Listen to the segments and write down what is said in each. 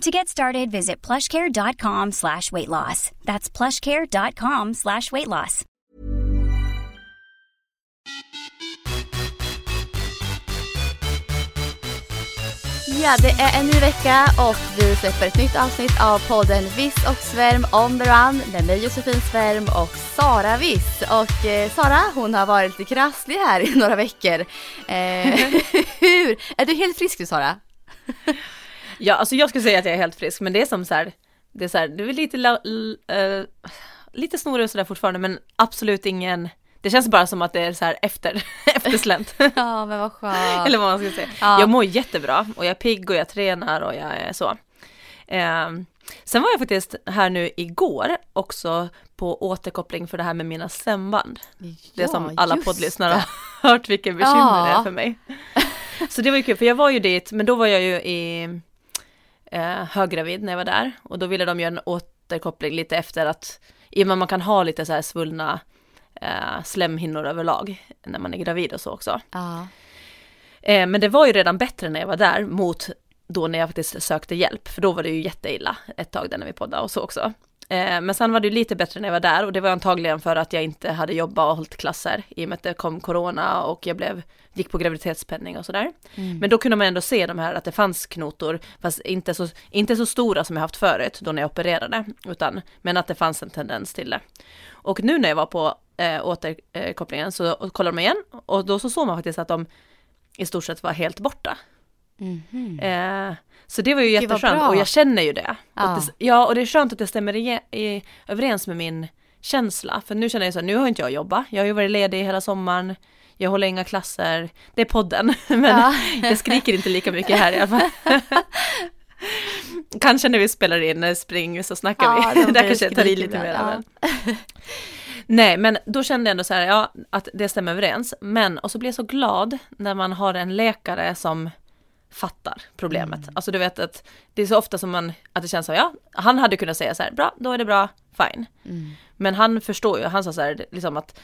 To get started, visit plushcare.com slash weight loss. That's plushcare.com slash weight loss. Ja, det är en ny vecka och vi släpper ett nytt avsnitt av podden Viss och Svärm on the run med mig Josefin Svärm och Sara Viss. Och eh, Sara, hon har varit lite krasslig här i några veckor. Eh, hur? Är du helt frisk nu Sara? Ja, alltså jag skulle säga att jag är helt frisk, men det är som så här, det är så här, det är lite, la, l, uh, lite snorig och sådär fortfarande, men absolut ingen, det känns bara som att det är så här efter, efterslänt. Ja, men vad skönt. Eller vad man ska säga. Ja. Jag mår jättebra och jag är pigg och jag tränar och jag är så. Um, sen var jag faktiskt här nu igår också på återkoppling för det här med mina stämband. det Ja, som alla poddlyssnare det. har hört vilken bekymmer det Ja. är för mig. Så det var ju kul, för jag var ju dit, men då var jag ju i eh, höggravid när jag var där och då ville de göra en återkoppling lite efter att i och med att man kan ha lite så här svullna eh, slemhinnor överlag när man är gravid och så också. Ja. Eh, men det var ju redan bättre när jag var där mot då när jag faktiskt sökte hjälp, för då var det ju jätteilla ett tag där när vi poddade och så också. Eh, men sen var det ju lite bättre när jag var där och det var antagligen för att jag inte hade jobbat och hållit klasser i och med att det kom corona och jag blev, gick på graviditetspenning och sådär. Men då kunde man ändå se de här att det fanns knotor, fast inte så, inte så stora som jag haft förut då när jag opererade, utan, men att det fanns en tendens till det. Och nu när jag var på eh, återkopplingen så kollade man igen och då så såg man faktiskt att de i stort sett var helt borta. Eh, så det var ju jätteskönt och jag känner ju det. Ja. Och det. Ja, och det är skönt att det stämmer i, i, överens med min känsla. För nu känner jag så här, nu har inte jag jobbat. Jag har ju varit ledig hela sommaren. Jag håller inga klasser. Det är podden, men Ja. jag skriker inte lika mycket här i alla fall. Kanske när vi spelar in eh, spring så snackar Ja, vi. Där kanske jag tar i lite mer. ibland, men- Nej, men då kände jag ändå så här, ja, att det stämmer överens. Men, och så blir jag så glad när man har en läkare som fattar problemet. Mm. Alltså du vet att det är så ofta som man, att det känns så, ja, han hade kunnat säga så här, bra, då är det bra, fine. Mm. Men han förstår ju, han sa så här, liksom att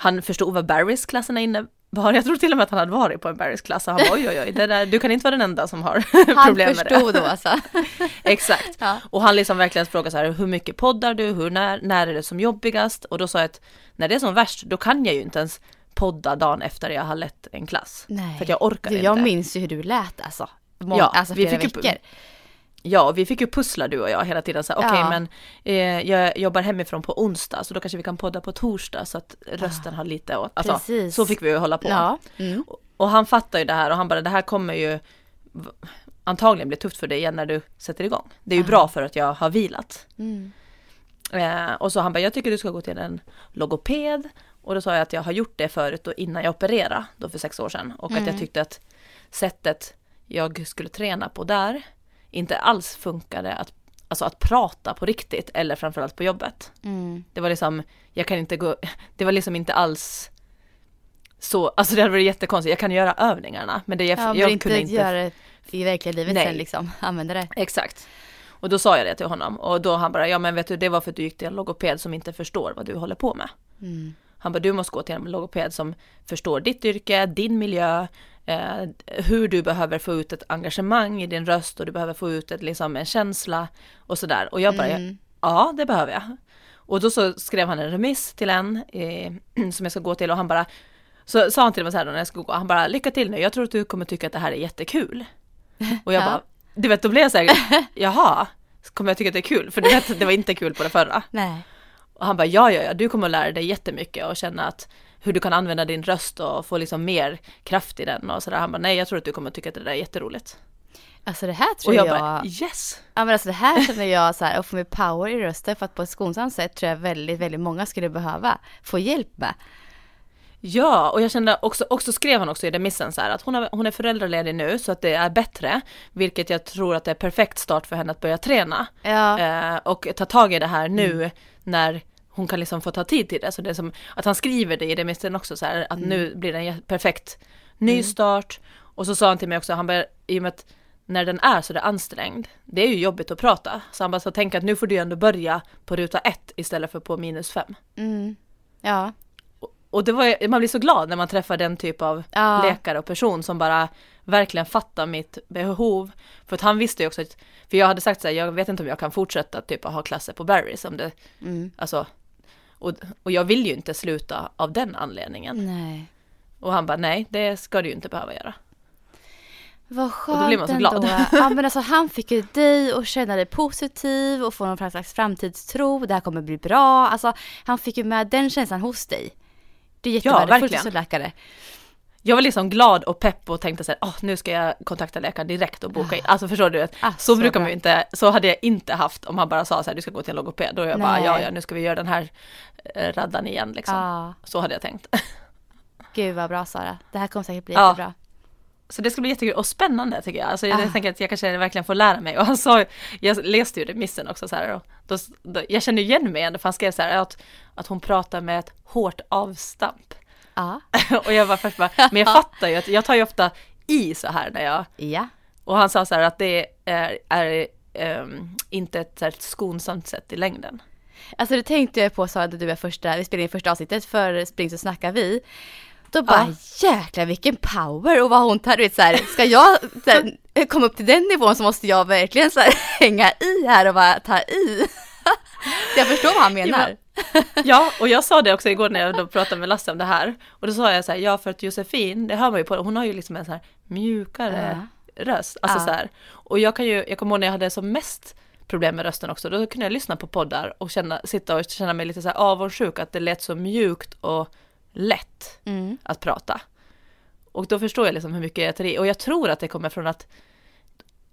han förstod vad Barrys klasserna innebar. Jag tror till och med att han hade varit på en Barrys klass och han bara oj oj oj, det där, du kan inte vara den enda som har Han problem med det. förstod då alltså. Exakt. Ja. Och han liksom verkligen frågade så här, hur mycket poddar du, hur, när, när är det som jobbigast? Och då sa jag att när det är som värst, då kan jag ju inte ens podda dagen efter jag har lett en klass. Nej. För att jag orkar Du, inte. jag minns ju hur du lät alltså. Må- Ja, alltså vi flera fick ju- veckor. Ja, vi fick ju pussla du och jag hela tiden så okej Ja. men eh, jag jobbar hemifrån på onsdag så då kanske vi kan podda på torsdag så att rösten har lite åt, alltså, Precis. så fick vi ju hålla på. Ja. Mm. Och han fattar ju det här och han bara, det här kommer ju antagligen bli tufft för dig igen när du sätter igång. Det är ju bra för att jag har vilat. Mm. Eh, och så han bara, jag tycker du ska gå till en logoped. Och då sa jag att jag har gjort det förut då innan jag opererade, då för sex år sedan. Och att jag tyckte att sättet jag skulle träna på där inte alls funkade att, alltså att prata på riktigt eller framförallt på jobbet. Mm. Det var liksom, jag kan inte gå, det var liksom inte alls så, alltså det hade varit jättekonstigt, jag kan göra övningarna men det jag, Ja, men jag inte kunde inte göra det i verkliga livet Nej. sen liksom, använda det. Exakt. Och då sa jag det till honom och då han bara, ja men vet du det var för att du gick till en logoped som inte förstår vad du håller på med. Mm. Han bara, du måste gå till en logoped som förstår ditt yrke, din miljö, eh, hur du behöver få ut ett engagemang i din röst och du behöver få ut ett, liksom, en känsla och sådär. Och jag bara, Mm. ja det behöver jag. Och då så skrev han en remiss till en eh, som jag ska gå till och han bara, så sa han till mig så här då när jag skulle gå, han bara, lycka till nu, jag tror att du kommer tycka att det här är jättekul. Och jag Ja. bara, du vet då blev jag så här, jaha, kommer jag tycka att det är kul? För du vet, det var inte kul på det förra. Nej. Och han bara, ja, ja, ja, du kommer att lära dig jättemycket och känna att hur du kan använda din röst och få liksom mer kraft i den och sådär. Han bara, nej, jag tror att du kommer att tycka att det där är jätteroligt. Alltså det här Och tror jag, jag, bara, yes! ja men alltså det här känner jag så här, att få mer power i rösten för att på ett skonsamt sätt tror jag väldigt, väldigt många skulle behöva få hjälp med. Ja, och jag kände också, också skrev han också i remissen så här att hon, har, hon är föräldraledig nu så att det är bättre, vilket jag tror att det är perfekt start för henne att börja träna. Ja, Eh, och ta tag i det här nu när hon kan liksom få ta tid till det. Så det är som att han skriver det i remissen också så här att nu blir det en perfekt nystart. Och så sa han till mig också, han bara, i och med att när den är så där ansträngd, det är ju jobbigt att prata. Så han bara, så tänk att nu får du ändå börja på ruta ett istället för på minus fem. Mm. Ja. Och det var, man blir så glad när man träffar den typ av Ja. läkare och person som bara verkligen fattar mitt behov. För att han visste ju också att, för jag hade sagt så här, jag vet inte om jag kan fortsätta typ att ha klasser på Barry's om det, Mm. alltså, och, och jag vill ju inte sluta av den anledningen. Nej. Och han bara, nej det ska du ju inte behöva göra. Vad skönt då blir man så glad. ändå. Ja men alltså han fick ju dig att känna dig positiv och få någon slags framtidstro. Det här kommer bli bra. Alltså han fick ju med den känslan hos dig. Det är jättevärdefullt verkligen. som läkare. Jag var liksom glad och pepp och tänkte så här, oh, nu ska jag kontakta läkaren direkt och boka in. Alltså förstår du? Ah, så, så brukar man ju inte, så hade jag inte haft om han bara sa så här, du ska gå till en logoped. Då jag bara, Nej. ja ja, nu ska vi göra den här eh, raddan igen liksom. Ja, Så hade jag tänkt. gud vad bra Sara. Det här kommer säkert bli Ja. jättebra. Så det ska bli jättekul och spännande tycker jag. Alltså jag Ah. tänker att jag kanske verkligen får lära mig. Och han sa, jag läste ju remissen också så här. Och då, då, jag känner igen mig igen, för han skrev så här att, att hon pratar med ett hårt avstamp. Ja. och jag var först bara, men jag fattar ju att jag tar ju ofta i så här när jag, Ja. och han sa så här att det är, är ehm, inte ett här skonsamt sätt i längden. Alltså det tänkte jag på Sara när du var första, vi spelade in första avsnittet för Spring så snackar vi. Då bara jäklar vilken power och vad hon tar, du vet så här, ska jag så här, komma upp till den nivån så måste jag verkligen så här, hänga i här och bara ta i. Jag förstår vad han menar. Ja, och jag sa det också igår när jag då pratade med Lasse om det här. Och då sa jag så här, ja för att Josefin, det hör man ju på hon har ju liksom en så här mjukare röst. Alltså Ja. så här. Och jag kan ju, jag kommer ihåg när jag hade som mest problem med rösten också, då kunde jag lyssna på poddar och känna, sitta och känna mig lite så här avundsjuk att det lät så mjukt och lätt Mm. att prata. Och då förstår jag liksom hur mycket jag tar i. Och jag tror att det kommer från att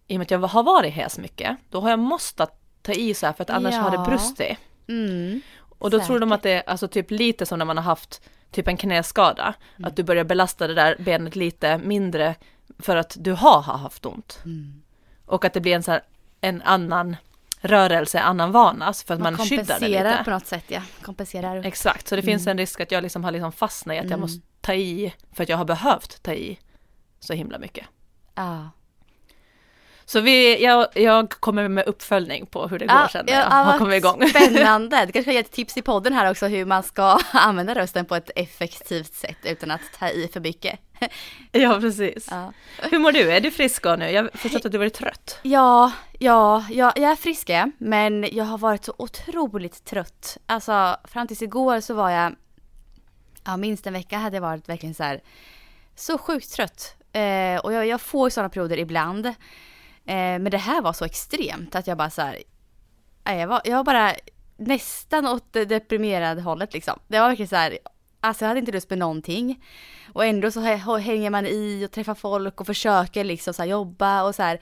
i och med att jag har varit hes mycket, då har jag måste ta i så här för att annars har det Ja. brustit. Mm. Och då tror de att det är alltså typ lite som när man har haft typ en knäskada. Att du börjar belasta det där benet lite mindre för att du har haft ont. Mm. Och att det blir en så här, en annan rörelse, annan vana, för att man, Man skyddar det kompenserar lite. på något sätt ja. Kompenserar. Exakt, så det finns en risk att jag liksom har liksom fastnat i att jag måste ta i, för att jag har behövt ta i så himla mycket. Ja. Så vi, jag, jag kommer med uppföljning på hur det går sen när jag har vad kommit igång. Spännande. Du kanske kan ge ett tips i podden här också hur man ska använda rösten på ett effektivt sätt utan att ta i för mycket. ja, precis. Ja. Hur mår du? Är du frisk nu? Jag har förstått att du varit trött. Ja, ja, ja, jag är frisk men jag har varit så otroligt trött. Alltså fram tills igår så var jag, ja minst en vecka hade jag varit verkligen så här, så sjukt trött. Eh, och jag, jag får sådana perioder ibland. Eh, men det här var så extremt att jag bara så här, jag var, jag var bara nästan åt det deprimerade hållet liksom. Det var verkligen så här, alltså jag hade inte lust med någonting. Och ändå så hänger man i och träffar folk och försöker liksom så här jobba och så här.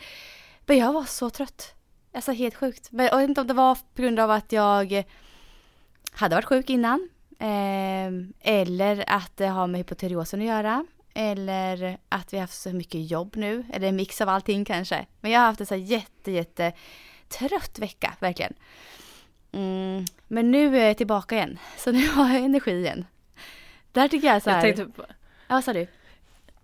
Men jag var så trött. Alltså helt sjukt. Men jag vet inte om det var på grund av att jag hade varit sjuk innan. Eh, eller att det har med hypotyreosen att göra. Eller att vi har haft så mycket jobb nu. Eller en mix av allting kanske. Men jag har haft en så här jätte, jätte trött vecka, verkligen. Mm, men nu är jag tillbaka igen. Så nu har jag energi igen. Där tycker jag så här. Jag tänkte, på, Ja, vad sa du?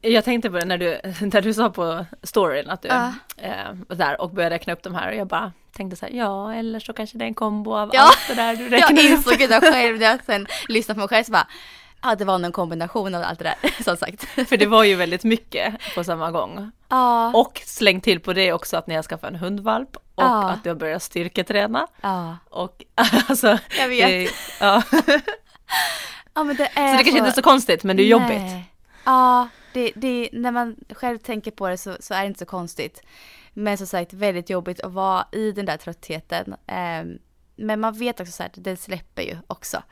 jag tänkte på det när du, när du sa på storyn att du Ja. eh, var där och började räkna upp de här och jag bara tänkte så här, ja eller så kanske det är en kombo av Ja. allt det där du Jag räknade upp. insåg det själv när jag sen lyssnade på mig själv så bara, ja det var någon kombination av allt det där, som sagt. För det var ju väldigt mycket på samma gång. Ja, Och släng till på det också att ni har skaffat en hundvalp och Ja. att du har börjat styrketräna. ja. Och alltså, Jag vet. det- ja. ja men det är Så det kanske inte är så konstigt men det är jobbigt. Nej. Ja, det, det, när man själv tänker på det så, så är det inte så konstigt. Men som sagt väldigt jobbigt att vara i den där tröttheten. Ehm, men man vet också så här, den släpper ju också.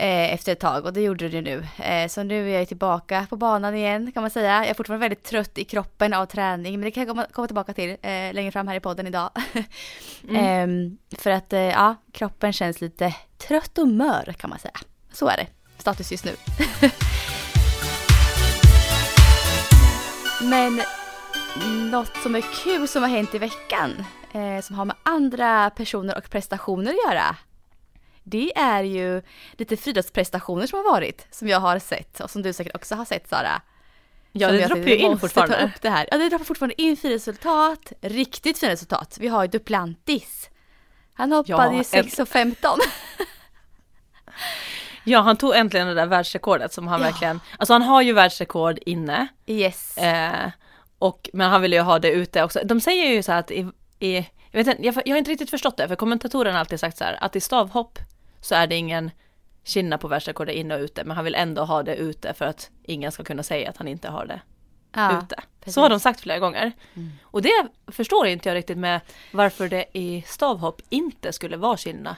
Eh, Efter ett tag och det gjorde det nu. Eh, Så nu är jag tillbaka på banan igen kan man säga. Jag är fortfarande väldigt trött i kroppen av träning men det kan jag komma, komma tillbaka till eh, längre fram här i podden idag. Ehm, För att eh, ja, kroppen känns lite trött och mör kan man säga. Så är det. Status just nu. Men något som är kul som har hänt i veckan, eh, som har med andra personer och prestationer att göra. Det är ju lite friidrottsprestationer som har varit, som jag har sett och som du säkert också har sett Sara. Ja, Som det droppar ju in fortfarande. Ta upp det här. Ja, det droppar fortfarande in fina resultat, riktigt fina resultat. Vi har ju Duplantis. Han hoppade Ja, ju en- 6,15. Ja, han tog äntligen det där världsrekordet som han Ja. verkligen, alltså han har ju världsrekord inne, Yes. eh, och, men han vill ju ha det ute också. De säger ju så här att i, i jag, vet inte, jag, jag har inte riktigt förstått det, för kommentatorerna har alltid sagt så här, att i stavhopp så är det ingen skillnad på världsrekordet inne och ute, men han vill ändå ha det ute för att ingen ska kunna säga att han inte har det ja, ute. precis. Så har de sagt flera gånger. Mm. Och det förstår inte jag riktigt med varför det i stavhopp inte skulle vara skillnad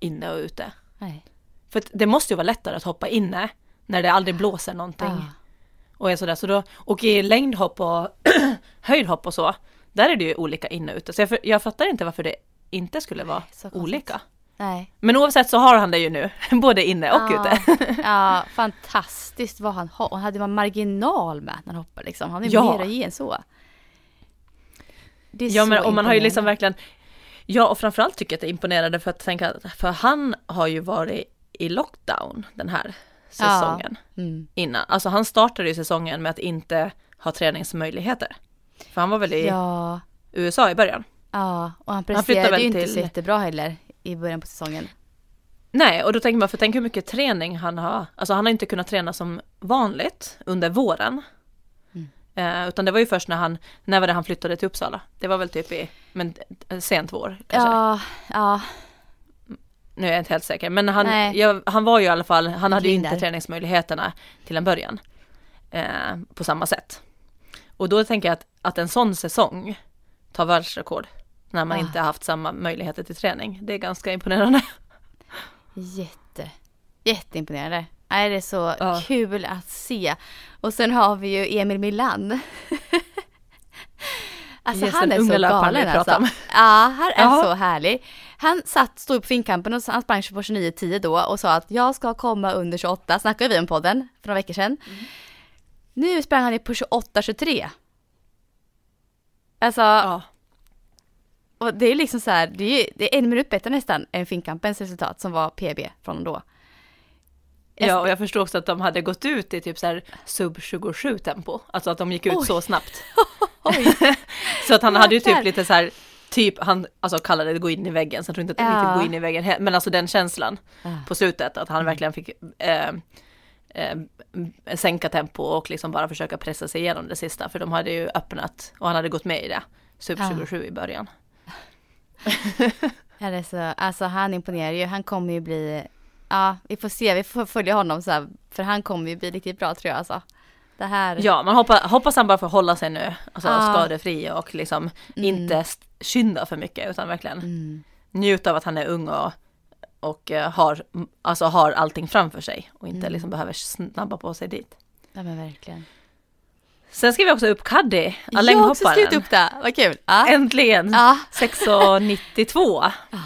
inne och ute. Nej. För det måste ju vara lättare att hoppa inne när det aldrig blåser någonting. Ja. Och, är sådär. Så då, och i längdhopp och höjdhopp och så, där är det ju olika inne och ute. Så jag, jag fattar inte varför det inte skulle vara konstigt. olika. Nej. Men oavsett så har han det ju nu, både inne och ja. ute. ja, fantastiskt vad han har. Han hade man marginal med när han hoppade liksom. Han är Ja. mer ge än så. Det är Ja så men och man har ju liksom verkligen, ja och framförallt tycker jag att det är imponerande för att tänka, för han har ju varit i lockdown den här säsongen Mm. innan. Alltså han startade ju säsongen med att inte ha träningsmöjligheter. För han var väl i Ja, USA i början. ja, och han presterade väl ju inte till- så jättebra heller i början på säsongen. Nej, och då tänker man, för tänk hur mycket träning han har, alltså han har inte kunnat träna som vanligt under våren. Mm. Eh, utan det var ju först när han, när var det han flyttade till Uppsala? Det var väl typ i, men eh, sent vår kanske? Ja, ja, Nu är jag inte helt säker, men han, Nej. ja, han var ju i alla fall, han hade ju inte träningsmöjligheterna till en början. Eh, på samma sätt. Och då tänker jag att, att en sån säsong tar världsrekord när man Ah. inte har haft samma möjligheter till träning. Det är ganska imponerande. jätte, jätteimponerande. Nej, det är så Ja. kul att se. Och sen har vi ju Emil Milan. Alltså Yes, han är så galen alltså. om. Ja, han är Jaha. så härlig. Han satt, stod på finkampen och han sprang på 29.10 då och sa att jag ska komma under 28, snackade vi om podden för några veckor sedan. Mm. Nu sprang han ju på 28.23. Alltså, Ja. Och det är liksom så här, det är, det är en minut bättre nästan än finkampens resultat som var PB från då. Ja, och jag förstår också att de hade gått ut i typ så här sub 27 tempo. Alltså att de gick ut Oj. så snabbt. Så att han hade ju typ lite så här, typ han alltså kallade det gå in i väggen, så jag tror inte att det Ja. riktigt gå in i väggen, men alltså den känslan Ja. på slutet, att han verkligen fick eh, eh, sänka tempo och liksom bara försöka pressa sig igenom det sista, för de hade ju öppnat och han hade gått med i det, sub Ja. 27 i början. Är så, alltså han imponerar ju, han kommer ju bli, ja vi får se, vi får följa honom så här, för han kommer ju bli riktigt bra tror jag alltså. Det här, Ja, man hoppas, hoppas han bara får hålla sig nu, alltså Ja. skadefri och liksom inte st- skynda för mycket, utan verkligen mm, njuta av att han är ung och, och eh, har, alltså har allting framför sig och inte Mm. liksom behöver snabba på sig dit. ja men verkligen. Sen ska vi också upp Kaddi, Jag har också skrivit längdhopparen. upp det, vad kul. Ja. Äntligen! Ja. 6,92.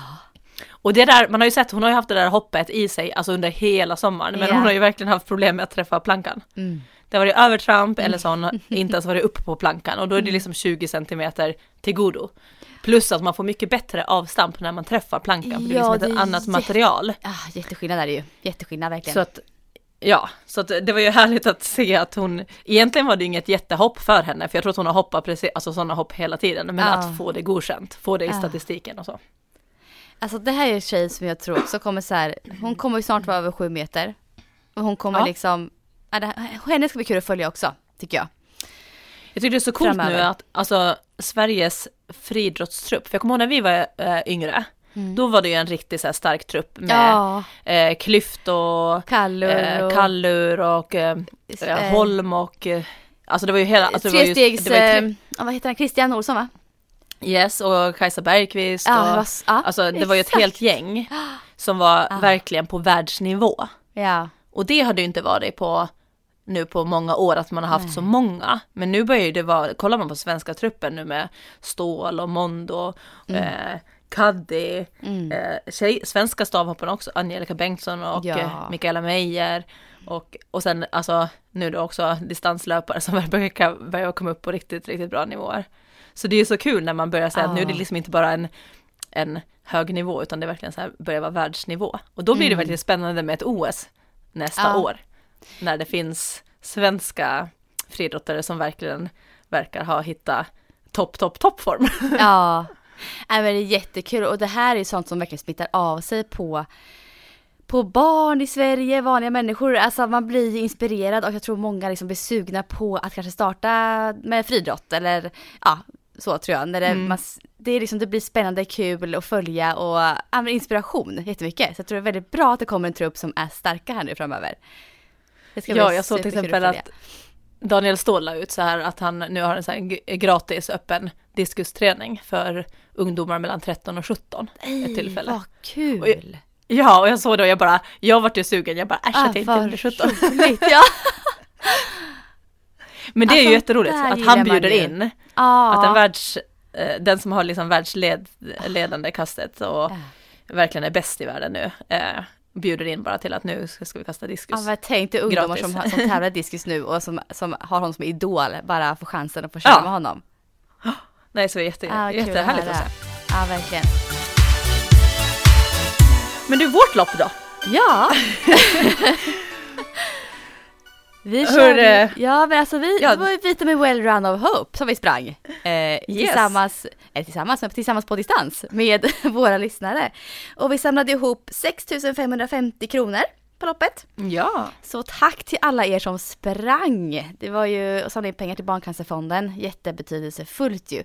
Och det där, man har ju sett, hon har ju haft det där hoppet i sig, alltså under hela sommaren, men Ja. hon har ju verkligen haft problem med att träffa plankan. Mm. Det har varit övertramp eller så hon inte ens varit uppe på plankan och då är Mm. det liksom 20 centimeter till godo. Plus att man får mycket bättre avstamp när man träffar plankan, för det är Ja, liksom det ett är annat jätte- material. Ah, jätteskillnad är det ju, jätteskillnad verkligen. Så att, ja, så det var ju härligt att se att hon, egentligen var det inget jättehopp för henne, för jag tror att hon har hoppat precis, alltså sådana hopp hela tiden, men Ja. att få det godkänt, få det i Ja. statistiken och så. Alltså det här är en tjej som jag tror också kommer så här, hon kommer ju snart vara över sju meter. Och hon kommer Ja. liksom, henne ska bli kul att följa också, tycker jag. Jag tycker det är så coolt Framöver. nu att alltså Sveriges friidrottstrupp, för jag kommer ihåg när vi var äh, yngre, då var det ju en riktigt så stark trupp med Ja, eh, Klyft och Kallur eh, och Kallur och eh, eh, Holm och eh, Alltså det var ju hela, alltså trestegs, tre, eh, ja, vad heter han, Christian Olsson va? Yes och Kajsa Bergqvist Ja, och, det var ja, Alltså det var ju ett helt gäng som var Ah. verkligen på världsnivå. Ja, Och det hade ju inte varit på nu på många år att man har haft Nej. så många. Men nu börjar ju det vara, kollar man på svenska truppen nu med Stål och Mondo, eh, Kaddi, mm. eh, tjej, svenska stavhopparna också, Angelica Bengtsson och Ja. eh, Mikaela Meijer. Och, och sen alltså nu då också distanslöpare som börjar, börjar komma upp på riktigt, riktigt bra nivåer. Så det är ju så kul när man börjar säga att nu är det liksom inte bara en, en hög nivå utan det är verkligen så här börjar vara världsnivå. Och då blir det Mm. väldigt spännande med ett OS nästa Ja. år. När det finns svenska friidrottare som verkligen verkar ha hittat topp, topp, toppform. Ja, Nej, men det är jättekul och det här är sånt som verkligen smittar av sig på på barn i Sverige, vanliga människor. Alltså man blir inspirerad och jag tror många liksom blir sugna på att kanske starta med friidrott eller ja, så tror jag. När det, Mm. man, det, är liksom, det blir spännande, kul att följa och ja, inspiration jättemycket. Så jag tror det är väldigt bra att det kommer en trupp som är starka här nu framöver. Det ska Ja, jag såg till exempel följa. att Daniel Ståhl la ut så här att han nu har en så här gratis öppen diskusträning för ungdomar mellan 13 och 17. ett tillfälle. Vad kul! Och Ja, och jag såg det och jag bara, jag vart ju sugen, jag bara äsch Ah, att jag inte under 17. roligt, ja. Men det är ju Alltså, jätteroligt att han bjuder ju. in, ja. att en världs, eh, den som har liksom världsledande kastet och Ja. verkligen är bäst i världen nu, eh, bjuder in bara till att nu ska vi kasta diskus. Ja, men tänk dig ungdomar som, som tävlar diskus nu och som, som har honom som idol, bara får chansen att få köra Ja. med honom. Nej, så jätte, Ja, kul jättehärligt att se. Ja, verkligen. Men du, vårt lopp då? Ja! vi körde, eh, ja men alltså vi, ja. det var ju Vita med Well Run of Hope som vi sprang. Eh, Tillsammans, eller tillsammans, men tillsammans på distans med våra lyssnare. Och vi samlade ihop 6550 kronor på loppet. Ja. Så tack till alla er som sprang. Det var ju att samla in pengar till Barncancerfonden, jättebetydelsefullt ju.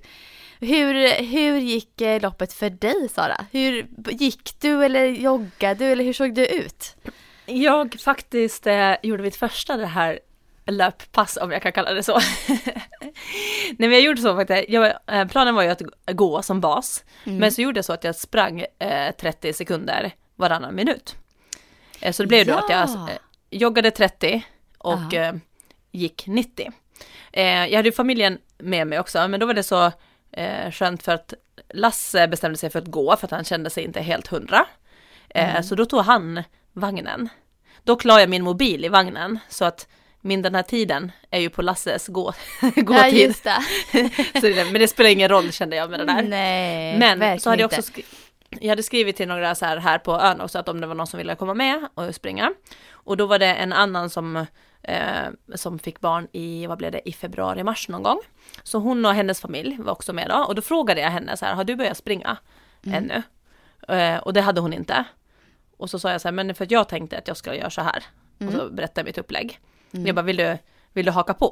Hur, hur gick eh, loppet för dig Sara? Hur gick du eller joggade du eller hur såg du ut? Jag faktiskt eh, gjorde mitt första det här löppass om jag kan kalla det så. Nej men jag gjorde så faktiskt, jag, eh, planen var ju att gå som bas, men så gjorde jag så att jag sprang eh, 30 sekunder varannan minut. Eh, så det blev då att jag Ja. eh, joggade 30 och Ja. eh, gick 90. Eh, jag hade ju familjen med mig också, men då var det så eh, skönt för att Lasse bestämde sig för att gå för att han kände sig inte helt hundra. Eh, Så då tog han vagnen. Då la jag min mobil i vagnen så att min den här tiden är ju på Lasses gå, Ja, gåtid. just det. men det spelar ingen roll kände jag med det där. Nej, Men så hade jag också skri- jag hade skrivit till några så här, här på ön också att om det var någon som ville komma med och springa. Och då var det en annan som, eh, som fick barn i, vad blev det, i februari, mars någon gång. Så hon och hennes familj var också med då. Och då frågade jag henne så här, har du börjat springa ännu? Eh, och det hade hon inte. Och så sa jag så här, men för att jag tänkte att jag ska göra så här. Och så berättade jag mitt upplägg. Jag bara, vill du, vill du haka på?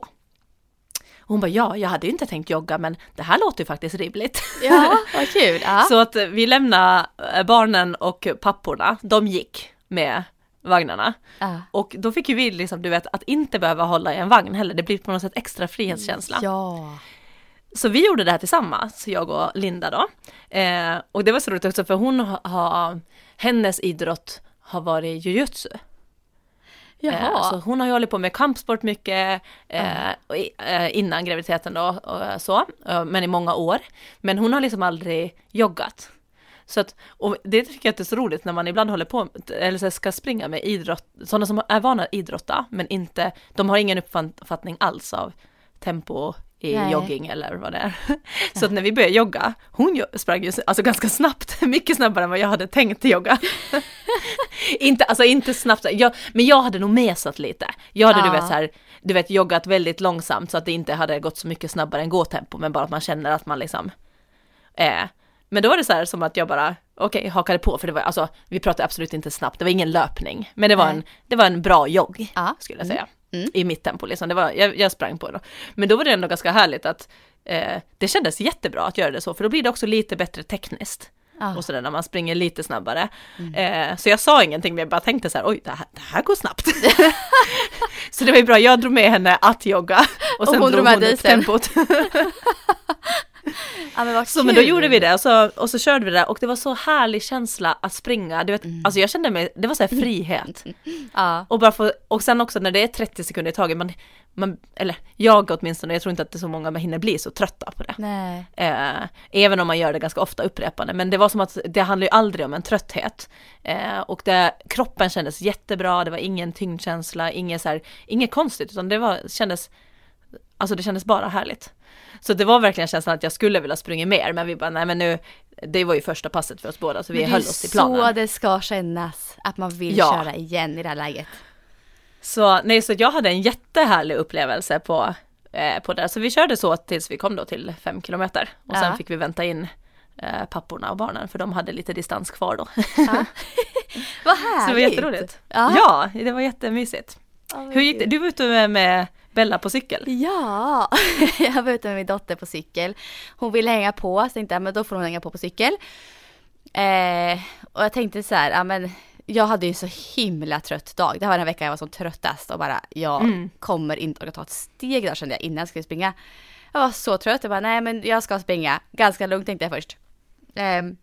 Och hon bara, ja, jag hade ju inte tänkt jogga, men det här låter ju faktiskt rimligt. Ja, vad kul. Ja. Så att vi lämnade eh, barnen och papporna, de gick med vagnarna. ja. Och då fick ju vi liksom, du vet, att inte behöva hålla i en vagn heller, det blir på något sätt extra frihetskänsla. ja. Så vi gjorde det här tillsammans, jag och Linda då. Eh, och det var så roligt också för hon har, hennes idrott har varit jujutsu. Eh, Jaha. så hon har ju hållit på med kampsport mycket eh, i- eh, innan graviditeten då, och så, eh, men i många år. Men hon har liksom aldrig joggat. Så att, och det tycker jag är så roligt när man ibland håller på, eller så ska springa med idrott, sådana som är vana att idrotta, men inte, de har ingen uppfattning alls av tempo i Nej. jogging eller vad det är. Så att när vi började jogga, hon sprang ju alltså ganska snabbt, mycket snabbare än vad jag hade tänkt jogga. inte, alltså inte snabbt, jag, men jag hade nog mesat lite. Jag hade du Ja. vet så här, du vet joggat väldigt långsamt så att det inte hade gått så mycket snabbare än gåtempo, men bara att man känner att man liksom eh, men då var det så här som att jag bara, okej, hakade på, för det var, alltså, vi pratade absolut inte snabbt, det var ingen löpning, men det var, Nej. en, det var en bra jogg, Ja. skulle jag säga. Mm. I mitt tempo liksom, det var, jag, jag sprang på det. Men då var det ändå ganska härligt att eh, det kändes jättebra att göra det så, för då blir det också lite bättre tekniskt. Ja. Och sådär när man springer lite snabbare. Eh, så jag sa ingenting, men jag bara tänkte så här, oj, det här, det här går snabbt. så det var ju bra, jag drog med henne att jogga. Och sen hon drog drog hon upp tempot. Ja, men Så men då gjorde vi det och så, och så körde vi det och det var så härlig känsla att springa. Du vet, alltså jag kände mig, det var så här frihet. Ja. Och, bara få, och sen också när det är 30 sekunder i taget, man, man, eller jag åtminstone, jag tror inte att det är så många man hinner bli så trötta på det. Nej. Eh, även om man gör det ganska ofta upprepande, men det var som att det handlar ju aldrig om en trötthet. Eh, och det, kroppen kändes jättebra, det var ingen tyngdkänsla, inget, så här, inget konstigt, utan det var, kändes, alltså det kändes bara härligt. Så det var verkligen känslan att jag skulle vilja springa mer, men vi bara, nej men nu, det var ju första passet för oss båda, så vi höll det är oss till planen. så det ska kännas, att man vill Ja. köra igen i det här läget. Så nej, så jag hade en jättehärlig upplevelse på, eh, på det. Så vi körde så tills vi kom då till fem kilometer. Och sen Ja. fick vi vänta in eh, papporna och barnen för de hade lite distans kvar då. Ja. Vad härligt! så det var jätteroligt. Ja. Ja, det var jättemysigt. Vad Hur gick det? Du var ute med, med Bella på cykel. Ja, jag var ute med min dotter på cykel. Hon ville hänga på, så tänkte jag men då får hon hänga på på cykel. Eh, och jag tänkte så här, ja men jag hade ju en så himla trött dag. Det här var den veckan jag var som tröttast och bara jag Mm. kommer inte orka ta ett steg idag kände jag innan jag skulle springa. Jag var så trött, jag bara nej men jag ska springa. Ganska lugnt tänkte jag först. Ehm,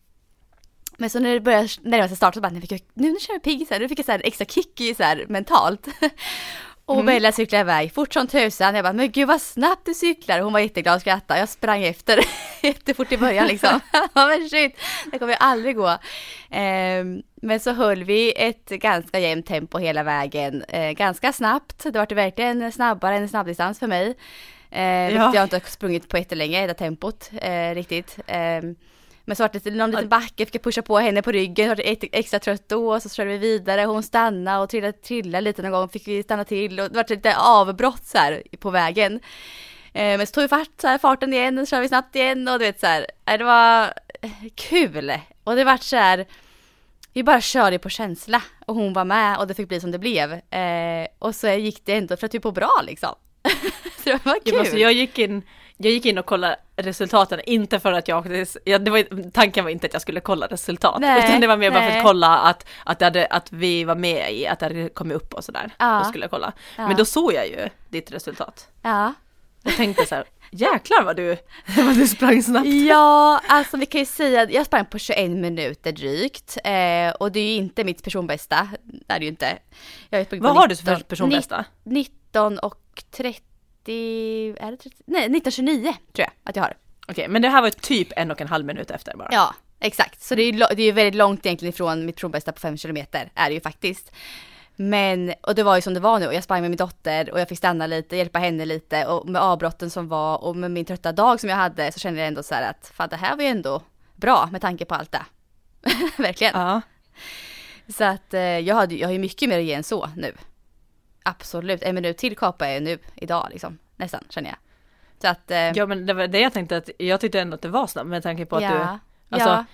men så när det började närma sig start så bara, jag, nu, nu känner jag mig pigg, nu fick jag så här, extra kick i, så här, mentalt. och Mm. Bella cyklade iväg fort som tusan. Jag bara, men gud vad snabbt du cyklar. Hon var jätteglad och skrattade. Jag sprang efter jättefort i början liksom. Men shit, det kommer ju aldrig gå. Ehm, men så höll vi ett ganska jämnt tempo hela vägen. Eh, ganska snabbt. Det var verkligen snabbare än snabbdistans för mig. Eh, Ja. jag inte har sprungit på jättelänge, det tempot eh, riktigt. Men så var det någon liten backe, fick jag pusha på henne på ryggen, så var extra trött då, så körde vi vidare, hon stannade och trillade, trillade lite någon gång, fick vi stanna till och det var lite avbrott så här på vägen. Eh, men så tog vi fart, så här, farten igen, så kör vi snabbt igen och du vet så här, eh, det var eh, kul. Och det vart så här, vi bara körde på känsla och hon var med och det fick bli som det blev. Eh, och så gick det ändå för att vi på bra liksom. så det var Ja, kul. men alltså, jag, gick in, jag gick in och kollade resultaten, inte för att jag, ja, det var, tanken var inte att jag skulle kolla resultat, Nej, utan det var mer bara för nej. att kolla att, att, hade, att vi var med i, att det hade kommit upp och sådär. Ja. Då skulle kolla. Ja. Men då såg jag ju ditt resultat. Ja. Och tänkte så här, jäklar vad du, vad du sprang snabbt. Ja, alltså vi kan ju säga att jag sprang på 21 minuter drygt. Eh, och det är ju inte mitt personbästa. Det är det ju inte. Jag har Vad har du för 19 personbästa? 19 och 30, är det 30? Nej, 1929 tror jag att jag har. Okej, men det här var typ en och en halv minut efter bara. Ja, exakt. Så det är ju det är väldigt långt egentligen ifrån mitt personbästa på 5 kilometer, är det ju faktiskt. Men, och det var ju som det var nu och jag sprang med min dotter och jag fick stanna lite, hjälpa henne lite och med avbrotten som var och med min trötta dag som jag hade så kände jag ändå så här att fan det här var ju ändå bra med tanke på allt det. Verkligen. Ja. Så att eh, jag, hade, jag har ju mycket mer att ge än så nu. Absolut, en minut till jag ju nu idag liksom, nästan känner jag. Så att, eh, ja men det var det jag tänkte att, jag tyckte ändå att det var snabbt med tanke på att du, ja, alltså, ja,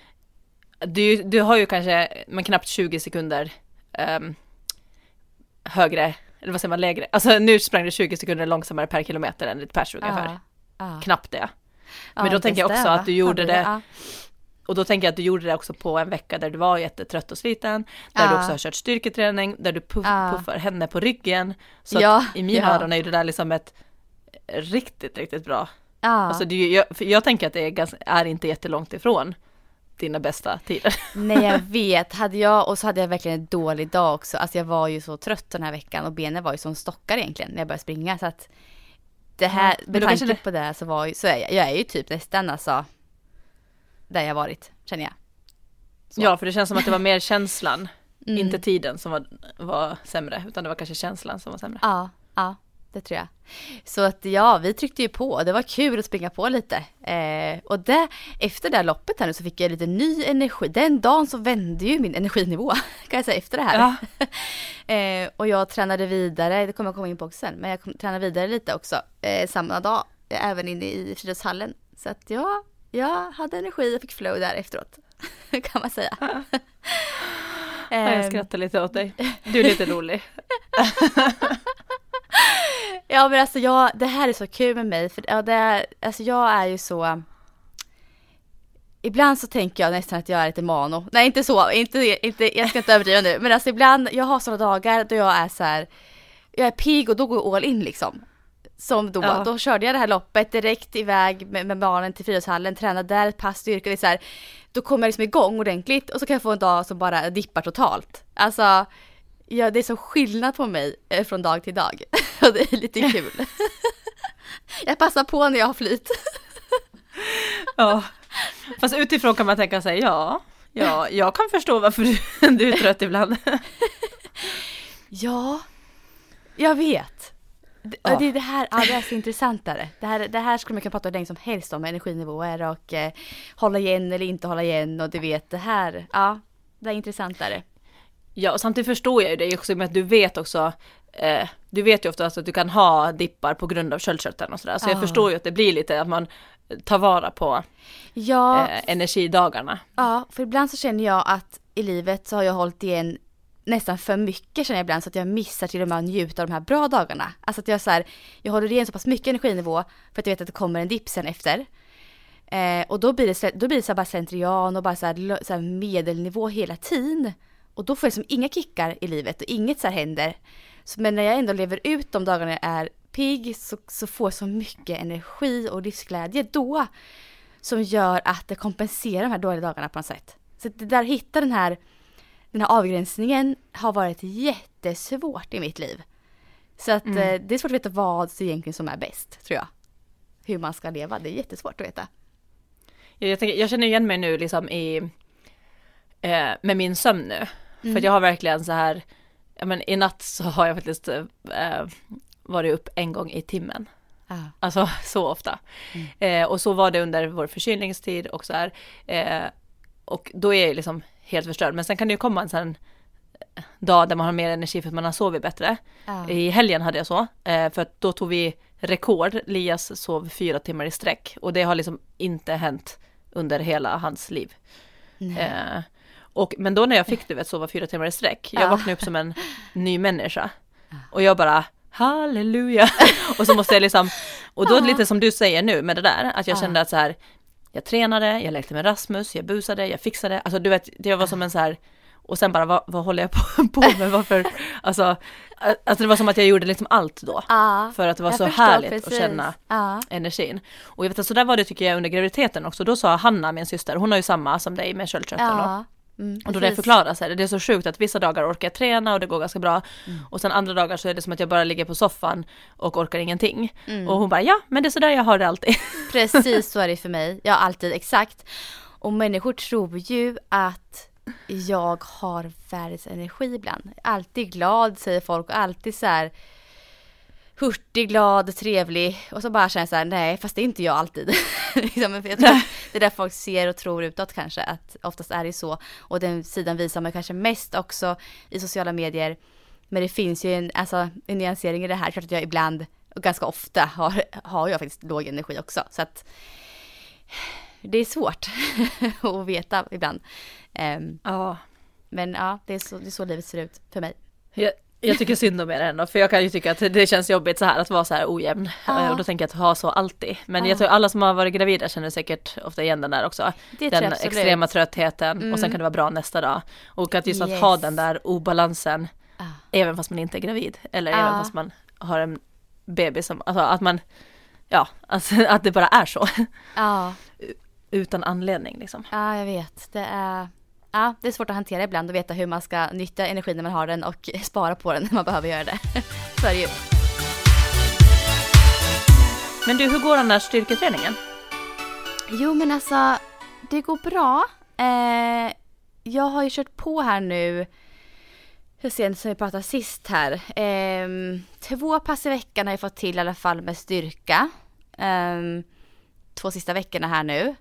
du, du har ju kanske men knappt 20 sekunder ehm, högre, eller vad säger man, lägre. Alltså nu sprang du 20 sekunder långsammare per kilometer än ditt pers ungefär. ja. Knappt det. Men då tänker jag också det, att du gjorde det-. Och då tänker jag att du gjorde det också på en vecka där du var jättetrött och sliten, där Ja. du också har kört styrketräning, där du puff, Ja. puffar henne på ryggen. Så Ja, i mina öron är ju det där liksom ett riktigt, riktigt bra. Ja. Alltså det jag, jag tänker att det är, ganska, är inte jättelångt ifrån dina bästa tider. Nej jag vet, hade jag, och så hade jag verkligen en dålig dag också. Alltså jag var ju så trött den här veckan och benen var ju som stockar egentligen när jag började springa. Så att det här, med tanke på det så var ju, så är jag, jag är ju typ nästan alltså där jag varit, känner jag. Så. Ja, för det känns som att det var mer känslan, Mm. inte tiden som var, var sämre, utan det var kanske känslan som var sämre. Ja, ja, det tror jag. Så att ja, vi tryckte ju på. Det var kul att springa på lite. Eh, och det, efter det här loppet här nu så fick jag lite ny energi. Den dagen så vände ju min energinivå, kan jag säga, efter det här. Ja. Eh, och jag tränade vidare, det kommer jag komma in på också sen, men jag kom, tränade vidare lite också eh, samma dag, även inne i friidrottshallen. Så att ja, jag hade energi och fick flow där efteråt, kan man säga. Ja, jag Ehm, skrattar lite åt dig. Du är lite rolig. Ja men alltså jag, det här är så kul med mig för ja, det alltså jag är ju så Ibland så tänker jag nästan att jag är lite mano. Nej inte så, inte, inte, jag ska inte överdriva nu. Men alltså ibland, jag har sådana dagar då jag är så här, jag är pigg och då går jag all in liksom. Som då, Ja. då körde jag det här loppet direkt iväg med, med barnen till friidrottshallen, tränade där ett pass styrka, så här, Då kommer jag liksom igång ordentligt och så kan jag få en dag som bara dippar totalt. Alltså, ja, det är så skillnad på mig eh, från dag till dag. och det är lite kul. jag passar på när jag har flyt. Ja. Fast utifrån kan man tänka sig, ja, ja, jag kan förstå varför du, du är trött ibland. Ja, jag vet. Det, ja. det, det, här, är så intressantare. Det här, det här skulle man kunna prata länge som helst om, energinivåer och eh, hålla igen eller inte hålla igen och du vet det här, ja, det är intressantare. Ja, och samtidigt förstår jag ju det också med att du vet också eh, du vet ju oftast att du kan ha dippar på grund av köldkörteln och sådär. Så ja. jag förstår ju att det blir lite att man tar vara på ja. eh, energidagarna. Ja, för ibland så känner jag att i livet så har jag hållit igen nästan för mycket känner jag ibland så att jag missar till och med att njuta av de här bra dagarna. Alltså att jag så här, jag håller igen så pass mycket energinivå för att jag vet att det kommer en dipp sen efter. Eh, och då blir det, då blir det så bara slentrian och bara så här, så här medelnivå hela tiden. Och då får jag liksom inga kickar i livet och inget så här händer. Så, men när jag ändå lever ut de dagarna jag är pigg så, så får jag så mycket energi och livsglädje då. Som gör att det kompenserar de här dåliga dagarna på något sätt. Så det där hitta den här, den här avgränsningen har varit jättesvårt i mitt liv. Så att mm. Eh, det är svårt att veta vad egentligen som är bäst, tror jag. Hur man ska leva, det är jättesvårt att veta. Jag, tänker, jag känner igen mig nu liksom i, eh, med min sömn nu. Mm. För jag har verkligen så här, ja men i natt så har jag faktiskt eh, varit upp en gång i timmen. Ah. Alltså så ofta. Mm. Eh, och så var det under vår förkylningstid och så här. Eh, och då är jag liksom helt förstörd. Men sen kan det ju komma en sån dag där man har mer energi för att man har sovit bättre. Ah. I helgen hade jag så, eh, för att då tog vi rekord. Lias sov fyra timmar i sträck och det har liksom inte hänt under hela hans liv. Eh, och, men då när jag fick du vet sova fyra timmar i sträck, jag vaknade upp som en ny människa. Och jag bara halleluja. och så måste jag liksom, och då är det lite som du säger nu med det där, att jag kände att så här, jag tränade, jag lekte med Rasmus, jag busade, jag fixade, alltså du vet, det var som en så här, och sen bara vad, vad håller jag på, på med, varför, alltså, alltså det var som att jag gjorde liksom allt då. Ja, för att det var så härligt precis. att känna ja. energin. Och jag vet att så där var det tycker jag under graviditeten också, då sa Hanna, min syster, hon har ju samma som dig med köldkörteln ja. Mm, och då det förklaras, det är så sjukt att vissa dagar orkar jag träna och det går ganska bra. Mm. Och sen andra dagar så är det som att jag bara ligger på soffan och orkar ingenting. Mm. Och hon bara, ja men det är sådär jag har det alltid. Precis så är det för mig, ja alltid exakt. Och människor tror ju att jag har världens energi ibland. Alltid glad säger folk och alltid så här hurtig, glad, trevlig och så bara känner jag så här, nej fast det är inte jag alltid. liksom, jag tror det är där folk ser och tror utåt kanske att oftast är det så. Och den sidan visar man kanske mest också i sociala medier. Men det finns ju en, alltså, en nyansering i det här, klart att jag ibland och ganska ofta har, har jag faktiskt låg energi också. Så att det är svårt att veta ibland. Um, ja. Men ja, det är, så, det är så livet ser ut för mig. Jag, jag tycker synd om er ändå, för jag kan ju tycka att det känns jobbigt så här att vara så här ojämn. Ah. Och då tänker jag att ha så alltid. Men ah. jag tror alla som har varit gravida känner säkert ofta igen den där också. Det den extrema tröttheten mm. och sen mm. kan det vara bra nästa dag. Och att just yes. att ha den där obalansen, ah. även fast man inte är gravid. Eller även fast man har en bebis som, alltså att man, ja, alltså att det bara är så. Utan anledning liksom. Ja, jag vet. Det är Ja, det är svårt att hantera ibland och veta hur man ska nyttja energin när man har den och spara på den när man behöver göra det. Så är det ju. Men du, hur går den där styrketräningen? Jo, men alltså, det går bra. Eh, jag har ju kört på här nu, hur sent som vi pratade sist här. Eh, två pass i veckan har jag fått till i alla fall med styrka. Eh, två sista veckorna här nu.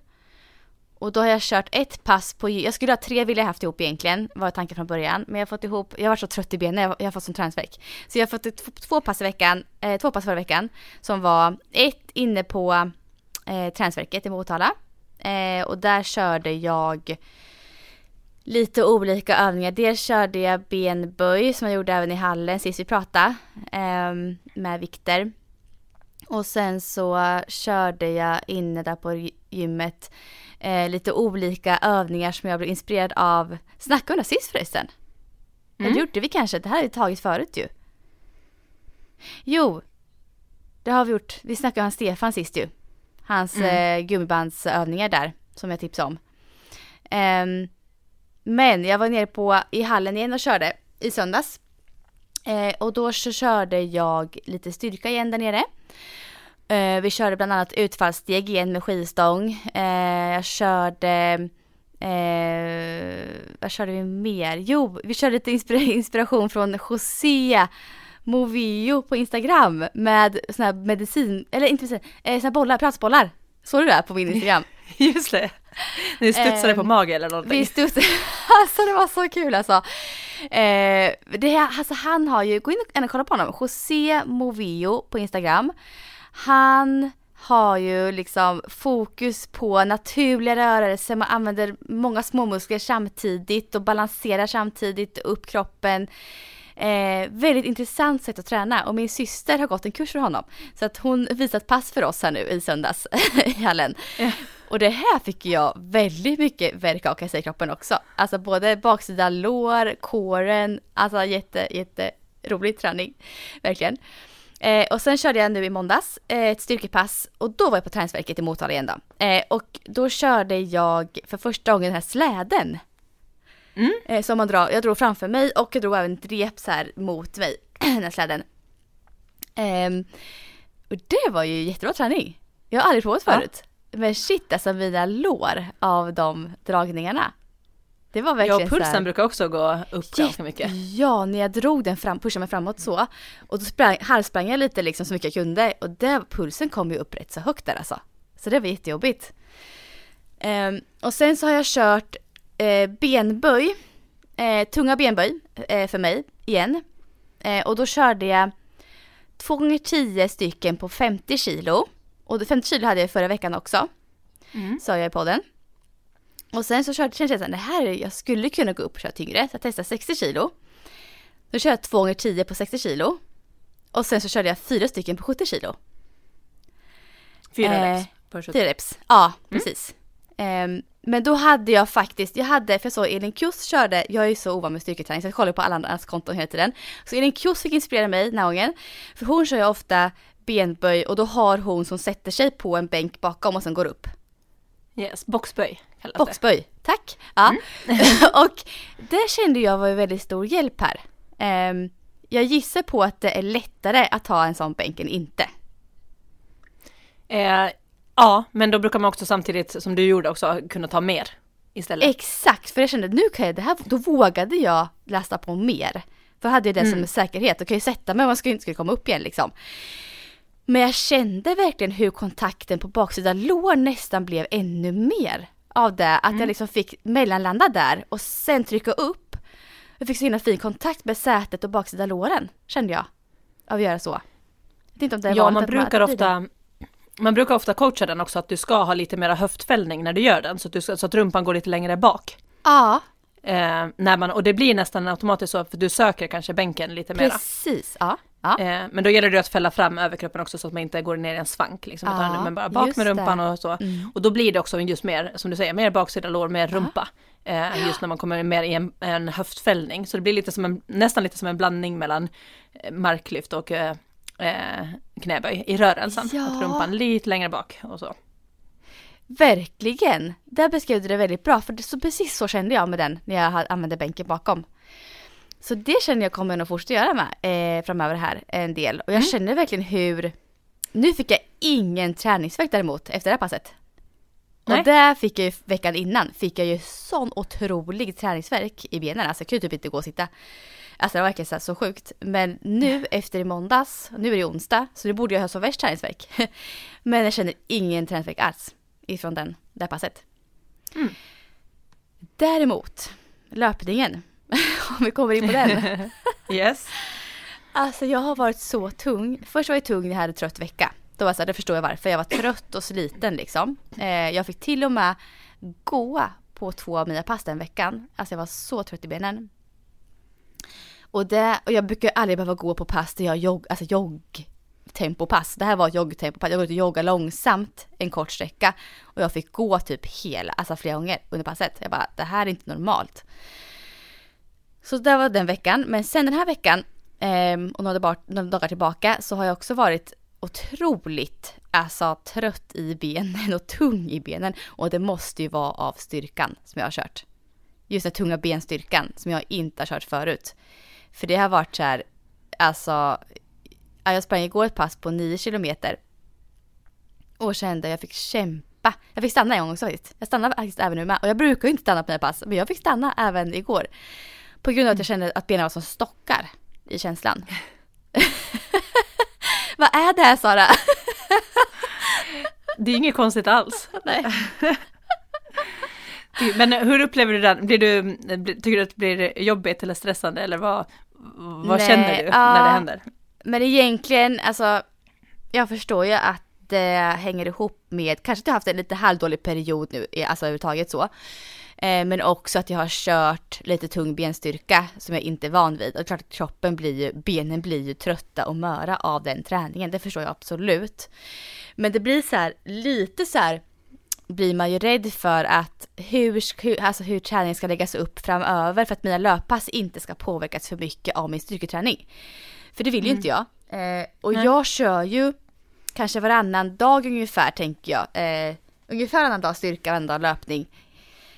Och då har jag kört ett pass på, jag skulle ha tre vill jag haft ihop egentligen, var tanken från början. Men jag har fått ihop, jag har varit så trött i benen, jag, jag har fått sån träningsvärk. Så jag har fått två pass i veckan, eh, två pass förra veckan. Som var ett inne på eh, träningsverket i Motala. Eh, och där körde jag lite olika övningar. Dels körde jag benböj som jag gjorde även i hallen sist vi pratade. Eh, med vikter. Och sen så körde jag inne där på gymmet eh, lite olika övningar som jag blev inspirerad av. Snacka om det sist förresten. Mm. Det gjorde vi kanske, det här har vi tagit förut ju. Jo, det har vi gjort. Vi snackade om Stefan sist ju. Hans mm. eh, gummibandsövningar där som jag tipsade om. Um, men jag var nere på i hallen igen och körde i söndags. Eh, och då så körde jag lite styrka igen där nere. Eh, vi körde bland annat utfallssteg igen med skivstång. Eh, jag körde Eh, vad körde vi mer? Jo, vi körde lite inspira inspiration från José Movio på Instagram med såna här medicin, eller inte medicin, eh, såna här bollar, plastbollar. Såg du det på min Instagram? Just det. Ni studsade på Ehm, mage eller någonting. Vi studsade, alltså det var så kul alltså. Eh, det, alltså han har ju, gå in och kolla på honom, José Movio på Instagram. Han har ju liksom fokus på naturliga rörelser, man använder många små muskler samtidigt och balanserar samtidigt upp kroppen. Eh, väldigt intressant sätt att träna och min syster har gått en kurs för honom. Så att hon visat pass för oss här nu i söndags i hallen. Ja. Och det här fick jag väldigt mycket värk av kan jag säga i kroppen också. Alltså både baksida lår, kåren, alltså jätte, jätte rolig träning. Verkligen. Eh, och sen körde jag nu i måndags eh, ett styrkepass och då var jag på träningsverket i Motala igen då. Eh, och då körde jag för första gången den här släden. Mm. Eh, som man drar, jag drog framför mig och jag drog även ett rep så här mot mig, den här släden. Ehm, och det var ju jättebra träning. Jag har aldrig provat Ja. förut. Men shit alltså mina lår av de dragningarna. Det var Ja, verkligen och så här- pulsen brukar också gå upp ganska mycket. Ja, när jag drog den fram, pushade mig framåt så. Och då sprang, halvsprang jag lite liksom så mycket jag kunde. Och där, pulsen kom ju upp rätt så högt där alltså. Så det var jättejobbigt. Ehm, och sen så har jag kört eh, benböj. Eh, tunga benböj eh, för mig igen. Eh, och då körde jag 2 gånger 10 stycken på 50 kilo. Och 50 kilo hade jag förra veckan också. Mm. Sa jag i podden. Och sen så körde, kände jag att det här, är- jag skulle kunna gå upp och köra tyngre. Så jag testade 60 kilo. Då körde jag 2 gånger 10 på 60 kilo. Och sen så körde jag fyra stycken på 70 kilo. Fyra Eh, reps på 70. Fyra reps. Ja, precis. Ehm, men då hade jag faktiskt, jag hade, för jag såg Elin Kjos körde, jag är ju så ovan med styrketräning så jag kollar på alla andras konton hela tiden. Så Elin Kjos fick inspirera mig den här gången. För hon kör ju ofta benböj och då har hon som sätter sig på en bänk bakom och sen går upp. Yes, boxböj kallas. Boxböj, tack. Ja. och det kände jag var en väldigt stor hjälp här. Ehm, jag gissar på att det är lättare att ha en sån bänk än inte. Eh, ja, men då brukar man också samtidigt som du gjorde också kunna ta mer istället. Exakt, för jag kände nu kan jag det här, då vågade jag lasta på mer. För hade jag det som en säkerhet, då kan jag sätta mig om jag skulle, inte skulle komma upp igen liksom. Men jag kände verkligen hur kontakten på baksida lår nästan blev ännu mer av det. Att jag liksom fick mellanlanda där och sen trycka upp. Jag fick så himla fin kontakt med sätet och baksida låren, kände jag. Av att göra så. Jag vet inte om det ja, man brukar ofta man brukar ofta coacha den också att du ska ha lite mera höftfällning när du gör den så att, du så att rumpan går lite längre bak. Ja, Eh, när man, och det blir nästan automatiskt så för du söker kanske bänken lite mera. precis. Ja, ja. Eh, men då gäller det att fälla fram överkroppen också så att man inte går ner i en svank. Liksom, utan Ja, men bara bak med rumpan det. och så. Mm. Och då blir det också just mer, som du säger, mer baksida lår, mer rumpa. Eh, just när man kommer mer i en, en höftfällning. Så det blir lite som en, nästan lite som en blandning mellan eh, marklyft och eh, eh, knäböj i rörelsen. Att rumpan lite längre bak och så. Verkligen! Där beskrev du det väldigt bra, för det, så precis så kände jag med den när jag använde bänken bakom. Så det känner jag kommer jag nog fortsätta göra med eh, framöver här en del. Och jag känner verkligen hur... Nu fick jag ingen träningsvärk däremot efter det här passet. Nej. Och där fick jag ju veckan innan, fick jag ju sån otrolig träningsvärk i benen. Alltså jag kunde typ inte gå och sitta. Alltså det var verkligen så, så sjukt. Men nu efter i måndags, nu är det onsdag, så nu borde jag ha så värst träningsvärk. Men jag känner ingen träningsvärk alls ifrån den, det här passet. Mm. Däremot, löpningen. Om vi kommer in på den. Yes. Alltså jag har varit så tung. Först var jag tung när jag hade trött vecka. Då var jag så här, det förstår jag varför. Jag var trött och sliten liksom. Eh, jag fick till och med gå på två av mina pass den veckan. Alltså jag var så trött i benen. Och, det, och jag brukar aldrig behöva gå på pass där jag jogg, alltså tempopass. Det här var ett joggtempopass. Jag går ut och joggar långsamt en kort sträcka. Och jag fick gå typ hela, alltså flera gånger under passet. Jag bara, det här är inte normalt. Så det var den veckan. Men sen den här veckan ehm, och några dagar, tillbaka så har jag också varit otroligt alltså, trött i benen och tung i benen. Och det måste ju vara av styrkan som jag har kört. Just den tunga benstyrkan som jag inte har kört förut. För det har varit så här, alltså, jag sprang igår ett pass på 9 kilometer. Och kände jag fick kämpa. Jag fick stanna en gång också faktiskt. Jag stannade faktiskt även nu med. Och jag brukar ju inte stanna på mina pass, men jag fick stanna även igår. På grund av att jag kände att benen var som stockar i känslan. Vad är det här Sara? Det är inget konstigt alls. Nej. Men hur upplever du det? Blir du, tycker du att det blir jobbigt eller stressande eller vad, vad Nej, känner du när det händer? Men egentligen, alltså, jag förstår ju att det hänger ihop med, kanske att jag har haft en lite halvdålig period nu, alltså överhuvudtaget så. Eh, men också att jag har kört lite tung benstyrka som jag inte är van vid. Och det är klart att kroppen blir ju, benen blir ju trötta och möra av den träningen, det förstår jag absolut. Men det blir så här, lite så här, blir man ju rädd för att hur, hur, alltså hur träningen ska läggas upp framöver för att mina löppass inte ska påverkas för mycket av min styrketräning. För det vill ju inte jag. Eh, och Nej. jag kör ju kanske varannan dag ungefär tänker jag. Eh, ungefär varannan dag styrka, varannan dag löpning.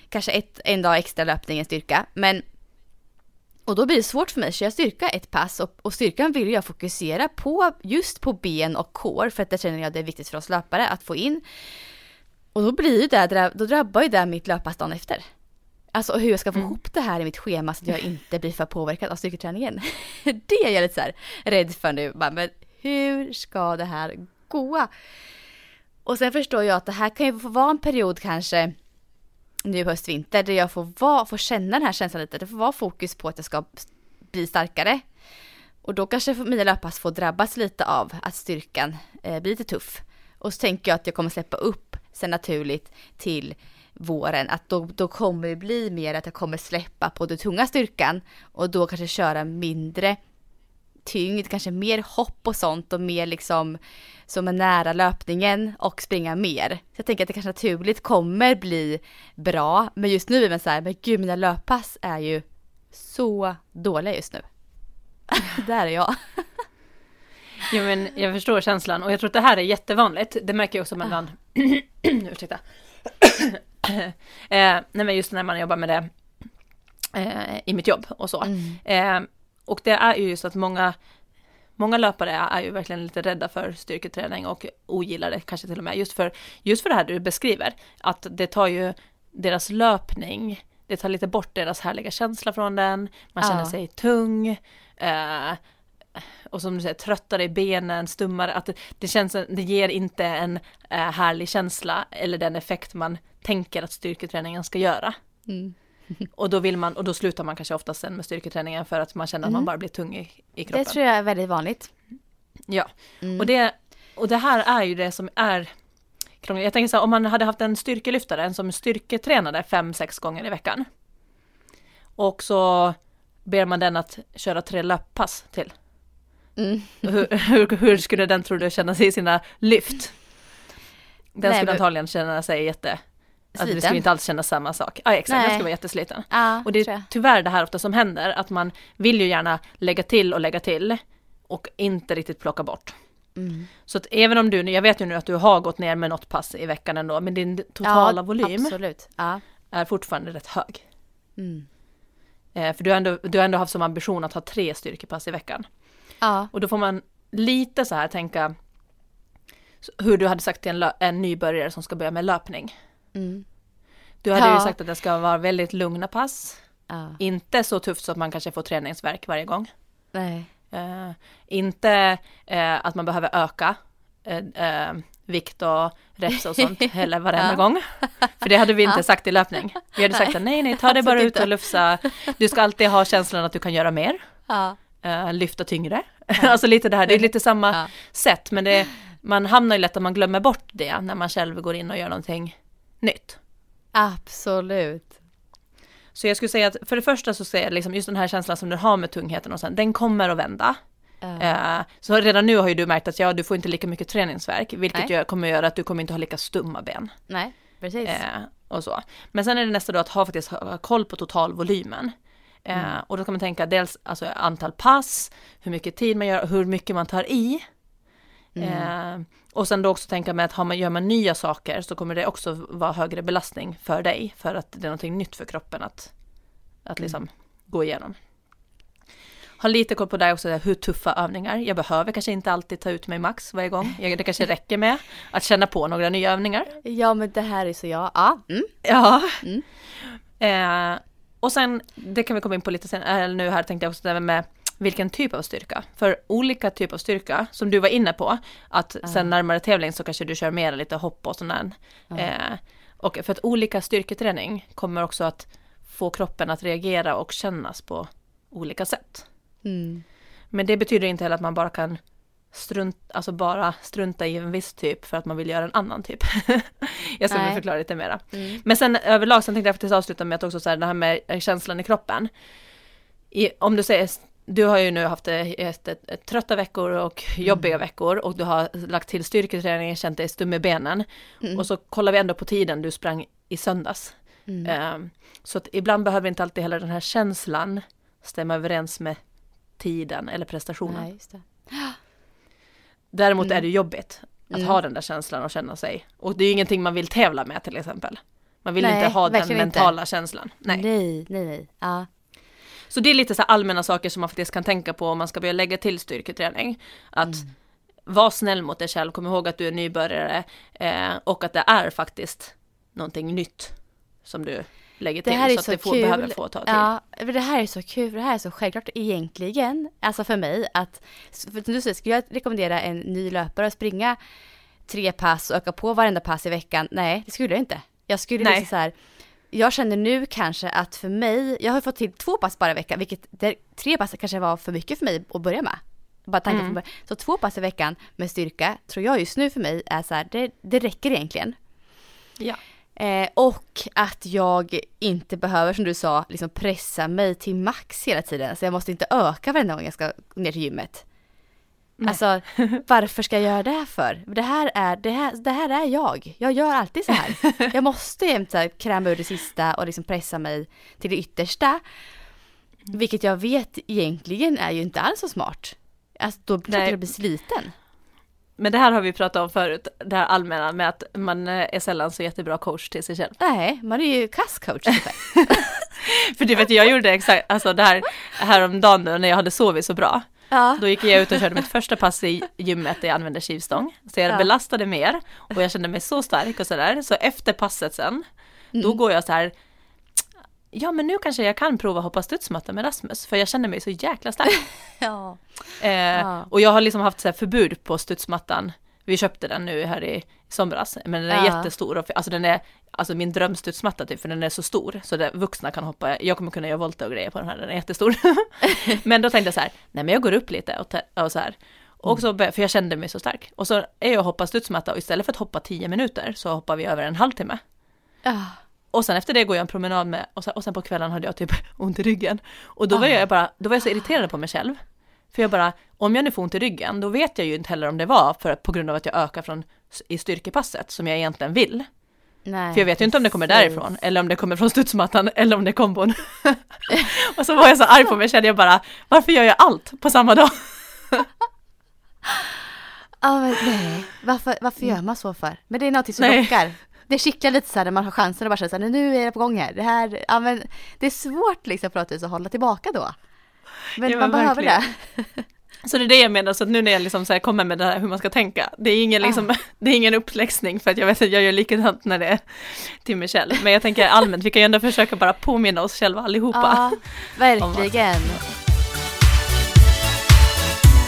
Kanske ett, en dag extra löpning än styrka. Men och då blir det svårt för mig att köra styrka ett pass och, och styrkan vill jag fokusera på just på ben och core för att det känner jag det är viktigt för oss löpare att få in. Och då blir det, då drabbar ju det mitt löppass dagen efter. Alltså hur jag ska få ihop det här i mitt schema så att jag inte blir för påverkad av styrketräningen. Det är jag lite så här rädd för nu. Men hur ska det här gå? Och sen förstår jag att det här kan ju få vara en period kanske nu höst, vinter där jag får, vara, får känna den här känslan lite. Det får vara fokus på att jag ska bli starkare. Och då kanske mina löppass får drabbas lite av att styrkan eh, blir lite tuff. Och så tänker jag att jag kommer släppa upp sen naturligt till våren. Att då, då kommer det bli mer att jag kommer släppa på den tunga styrkan och då kanske köra mindre tyngd, kanske mer hopp och sånt och mer liksom som är nära löpningen och springa mer. Så jag tänker att det kanske naturligt kommer bli bra. Men just nu är man så här, men gud mina löppass är ju så dåliga just nu. Där är jag. Ja, men jag förstår känslan och jag tror att det här är jättevanligt. Det märker jag också mellan... Ursäkta. eh, nej men just när man jobbar med det eh, i mitt jobb och så. Eh, och det är ju just att många, många löpare är ju verkligen lite rädda för styrketräning och ogillar det kanske till och med. Just för, just för det här du beskriver, att det tar ju deras löpning, det tar lite bort deras härliga känsla från den, man känner Ja. sig tung, eh, och som du säger, tröttare i benen, stummare, att det, det känns, det ger inte en eh, härlig känsla eller den effekt man tänker att styrketräningen ska göra. Mm. Och då vill man, och då slutar man kanske oftast sen med styrketräningen för att man känner att man bara blir tung i, i kroppen. Mm. Det tror jag är väldigt vanligt. Ja, Mm. och det, och det här är ju det som är krångligt. Jag tänker så här, om man hade haft en styrkelyftare en som styrketränade fem, sex gånger i veckan. Och så ber man den att köra tre löppass till. Mm. Hur, hur, hur skulle den tror du känna sig i sina lyft? Den Nej, skulle men- antagligen känna sig jätte... Att det Sliten. skulle inte alls kännas samma sak. Ja exakt, den Nej. skulle vara jättesliten. Ja, Och det är tyvärr det här ofta som händer, att man vill ju gärna lägga till och lägga till och inte riktigt plocka bort. Mm. Så att även om du, jag vet ju nu att du har gått ner med något pass i veckan ändå, men din totala ja, volym. Ja. är fortfarande rätt hög. Mm. Eh, för du har, ändå, du har ändå haft som ambition att ha tre styrkepass i veckan. Ja. Och då får man lite så här tänka hur du hade sagt till en, en nybörjare som ska börja med löpning. Mm. Du hade ju Ja. sagt att det ska vara väldigt lugna pass, ja. inte så tufft så att man kanske får träningsverk varje gång. Nej. Eh, inte eh, att man behöver öka eh, eh, vikt och reps och sånt heller varenda Ja. gång. För det hade vi inte Ja. sagt i löpning. Vi hade sagt att nej, nej, ta dig bara ut och lufsa. Du ska alltid ha känslan att du kan göra mer, Ja. Eh, lyfta tyngre. alltså lite det här, det är lite samma Ja. sätt, men det, man hamnar ju lätt att man glömmer bort det när man själv går in och gör någonting nytt. Absolut. Så jag skulle säga att för det första så ser jag liksom just den här känslan som du har med tungheten och sen, den kommer att vända. Ja. Eh, Så redan nu har ju du märkt att ja, du får inte lika mycket träningsverk, vilket Nej. kommer göra att du kommer inte ha lika stumma ben. Nej, precis. Eh, och så. Men sen är det nästa då att ha faktiskt ha koll på totalvolymen. Eh, Mm. Och då kan man tänka dels alltså antal pass, hur mycket tid man gör, hur mycket man tar i. Mm. Eh, och sen då också tänka med att har man, gör man nya saker så kommer det också vara högre belastning för dig, för att det är någonting nytt för kroppen att, att Mm. liksom gå igenom. Ha lite koll på det också, hur tuffa övningar. Jag behöver kanske inte alltid ta ut mig max varje gång. Det kanske räcker med att känna på några nya övningar. Ja, men det här är så jag. Ja. Mm. Ja. Mm. Eh, och sen, det kan vi komma in på lite sen, eller nu här tänkte jag också det med vilken typ av styrka. För olika typer av styrka, som du var inne på, att sen närmare tävling så kanske du kör mer lite hopp och sådär. Eh, och för att olika styrketräning kommer också att få kroppen att reagera och kännas på olika sätt. Mm. Men det betyder inte heller att man bara kan strunt, alltså bara strunta i en viss typ för att man vill göra en annan typ. jag ska Nej. förklara lite mera. Mm. Men sen överlag, sen tänkte jag faktiskt avsluta med att också så här, det här med känslan i kroppen. I, om du säger, du har ju nu haft ett, ett, ett, trötta veckor och jobbiga veckor och du har lagt till styrketräning, känt dig stum i benen. Och så kollar vi ändå på tiden du sprang i söndags. Mm. Ehm, så att ibland behöver inte alltid heller den här känslan stämma överens med tiden eller prestationen. Nej. Däremot Mm. är det jobbigt att Mm. ha den där känslan och känna sig. Och det är ju ingenting man vill tävla med till exempel. Man vill Nej, inte ha den verkligen inte. mentala känslan. Nej. nej, nej, nej. Ja. Så det är lite så här allmänna saker som man faktiskt kan tänka på om man ska börja lägga till styrketräning. Att Mm. var snäll mot dig själv, kom ihåg att du är nybörjare eh, och att det är faktiskt någonting nytt som du lägger Det till. här är så så att det får, kul. behöver få ta till. Ja, det här är så kul, det här är så självklart egentligen, alltså för mig att, för du säger, skulle jag rekommendera en ny löpare att springa tre pass och öka på varenda pass i veckan? Nej, det skulle jag inte. Jag skulle Nej. liksom så här, jag känner nu kanske att för mig, jag har fått till två pass bara i veckan, vilket det, tre pass kanske var för mycket för mig att börja med. Bara tanken början. Så två pass i veckan med styrka tror jag just nu för mig är så här, det, det räcker egentligen. Ja. Eh, och att jag inte behöver, som du sa, liksom pressa mig till max hela tiden. Så jag måste inte öka varenda gång jag ska ner till gymmet. Alltså, varför ska jag göra det för? Det här, är, det, här, det här är jag. Jag gör alltid så här. Jag måste jämt så här kräma ur det sista och liksom pressa mig till det yttersta. Vilket jag vet egentligen är ju inte alls så smart. Alltså, då blir Nej. jag bli sliten. Men det här har vi pratat om förut, det här allmänna med att man eh, är sällan så jättebra coach till sig själv. Nej, man är ju kasscoach. ungefär. För du vet, jag gjorde exakt, alltså det här häromdagen när jag hade sovit så bra. ja. Då gick jag ut och körde mitt första pass i gymmet där jag använde skivstång. Så jag Ja. belastade mer och jag kände mig så stark och sådär. Så efter passet sen, Mm. då går jag så här. Ja men nu kanske jag kan prova hoppa studsmatta med Rasmus för jag känner mig så jäkla stark. ja. Eh, Ja. Och jag har liksom haft så här förbud på studsmattan. Vi köpte den nu här i somras, men den är Ja. jättestor. Och, alltså den är alltså min drömstudsmatta typ, för den är så stor så att vuxna kan hoppa. Jag kommer kunna göra volter och grejer på den här, den är jättestor. men då tänkte jag så här, nej men jag går upp lite och, och så här. Och så, för jag kände mig så stark. Och så är jag och hoppar studsmatta och istället för att hoppa 10 minuter så hoppar vi över en halvtimme. Ja. Och sen efter det går jag en promenad med, och sen, och sen på kvällen hade jag typ ont i ryggen. Och då var Ah. jag bara, då var jag så irriterad på mig själv. För jag bara, om jag nu får ont i ryggen, då vet jag ju inte heller om det var för, på grund av att jag ökar från, i styrkepasset som jag egentligen vill. Nej, För jag vet ju inte om det kommer därifrån, eller om det kommer från studsmattan, eller om det är kombon. och så var jag så arg på mig, kände jag bara, varför gör jag allt på samma dag? Ja men nej, varför, varför gör man så för? Men det är något som Nej. lockar. Det kittlar lite så här när man har chansen och bara känner så här, nu är det på gång här. Det här, ja men det är svårt liksom på något vis att hålla tillbaka då. Men Ja, man men behöver verkligen. det. Så det är det jag menar, så att nu när jag liksom så kommer med det här hur man ska tänka, det är ingen, liksom, det är ingen uppläxning för att jag vet att jag gör likadant när det är till mig själv. Men jag tänker allmänt, vi kan ju ändå försöka bara påminna oss själva allihopa. Ja, verkligen.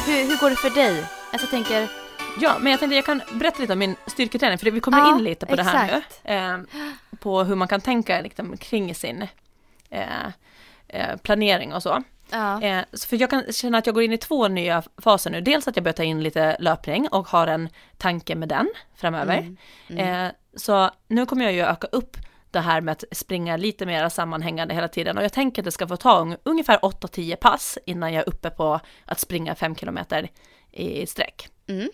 Hur, hur går det för dig? Alltså tänker, Ja, men jag tänkte jag kan berätta lite om min styrketräning, för vi kommer Ja, in lite på det här exakt. nu. Eh, på hur man kan tänka liksom, kring sin eh, eh, planering och så. ja. Eh, för jag kan känna att jag går in i två nya faser nu. Dels att jag börjar ta in lite löpning och har en tanke med den framöver. Mm, Eh, så nu kommer jag ju öka upp det här med att springa lite mer sammanhängande hela tiden och jag tänker att det ska få ta un- ungefär 8-10 pass innan jag är uppe på att springa 5 kilometer i sträck. Mm.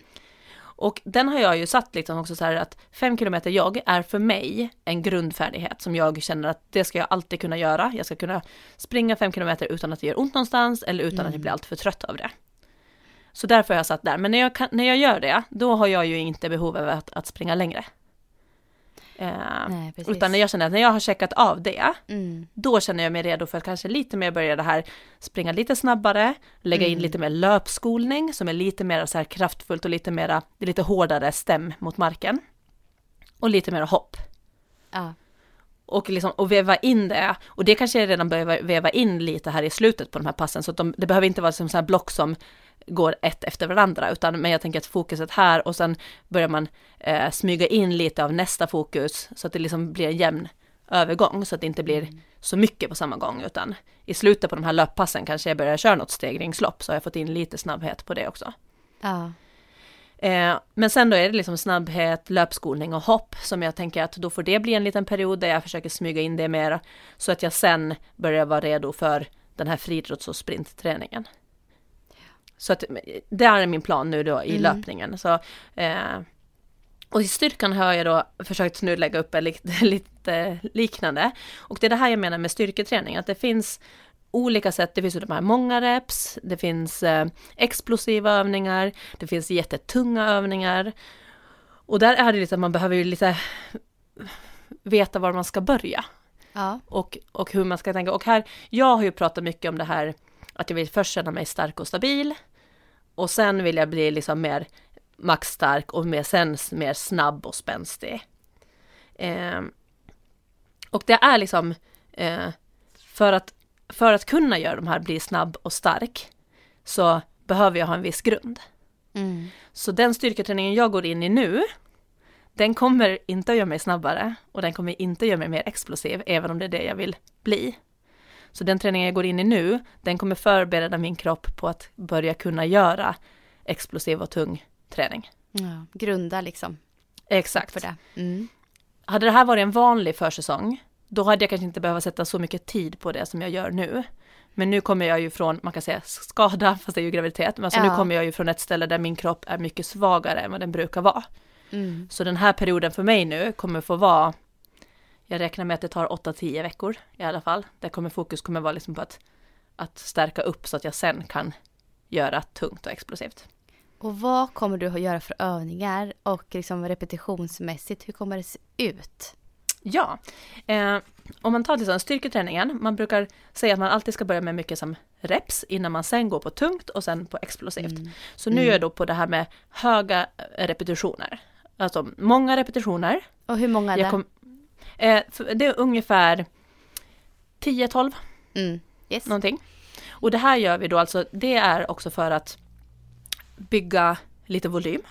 Och den har jag ju satt liksom också så här att 5 kilometer jogg är för mig en grundfärdighet som jag känner att det ska jag alltid kunna göra. Jag ska kunna springa 5 kilometer utan att det gör ont någonstans eller utan att jag blir alltför trött av det. Så därför har jag satt där. Men när jag, kan, när jag gör det, då har jag ju inte behov av att, att springa längre. Eh, Nej, utan när jag känner att när jag har checkat av det, Mm. då känner jag mig redo för att kanske lite mer börja det här springa lite snabbare, lägga in lite mer löpskolning som är lite mer så här kraftfullt och lite mera, det är lite hårdare stäm mot marken. Och lite mer hopp. Ja. och, liksom, och väva in det. Och det kanske jag redan börjar väva in lite här i slutet på de här passen, så de, det behöver inte vara som så här block som går ett efter varandra, utan men jag tänker att fokuset här och sen börjar man eh, smyga in lite av nästa fokus så att det liksom blir en jämn övergång så att det inte blir så mycket på samma gång utan i slutet på de här löppassen kanske jag börjar köra något stegringslopp så har jag fått in lite snabbhet på det också. Ja. Eh, men sen då är det liksom snabbhet, löpskolning och hopp som jag tänker att då får det bli en liten period där jag försöker smyga in det mer så att jag sen börjar vara redo för den här friidrotts och sprintträningen. Så att det är min plan nu då i mm. löpningen. Så, eh, och i styrkan har jag då försökt nu lägga upp lite, lite liknande. Och det är det här jag menar med styrketräning, att det finns olika sätt. Det finns ju de här många reps, det finns eh, explosiva övningar, det finns jättetunga övningar. Och där är det lite att man behöver ju lite veta var man ska börja. Ja. Och, och hur man ska tänka. Och här, jag har ju pratat mycket om det här att jag vill först känna mig stark och stabil. Och sen vill jag bli liksom mer maxstark och mer, sen mer snabb och spänstig. Eh, och det är liksom eh, för att för att kunna göra de här, bli snabb och stark, så behöver jag ha en viss grund. Mm. Så den styrketräningen jag går in i nu, den kommer inte att göra mig snabbare och den kommer inte att göra mig mer explosiv, även om det är det jag vill bli. Så den träningen jag går in i nu, den kommer förbereda min kropp på att börja kunna göra explosiv och tung träning. Ja, grunda liksom. Exakt. För det. Mm. Hade det här varit en vanlig försäsong, då hade jag kanske inte behövt sätta så mycket tid på det som jag gör nu. Men nu kommer jag ju från, man kan säga skada, fast det är ju graviditet, men alltså ja. nu kommer jag ju från ett ställe där min kropp är mycket svagare än vad den brukar vara. Mm. Så den här perioden för mig nu kommer få vara, jag räknar med att det tar 8-10 veckor i alla fall. Där kommer fokus kommer vara liksom på att, att stärka upp så att jag sen kan göra tungt och explosivt. Och vad kommer du att göra för övningar och liksom repetitionsmässigt, hur kommer det se ut? Ja, eh, om man tar till liksom styrketräningen, man brukar säga att man alltid ska börja med mycket som reps innan man sen går på tungt och sen på explosivt. Mm. Så nu mm. är jag då på det här med höga repetitioner. Alltså många repetitioner. Och hur många är det? Eh, det är ungefär 10-12. Mm. Yes. Någonting. Och det här gör vi då alltså, det är också för att bygga lite volym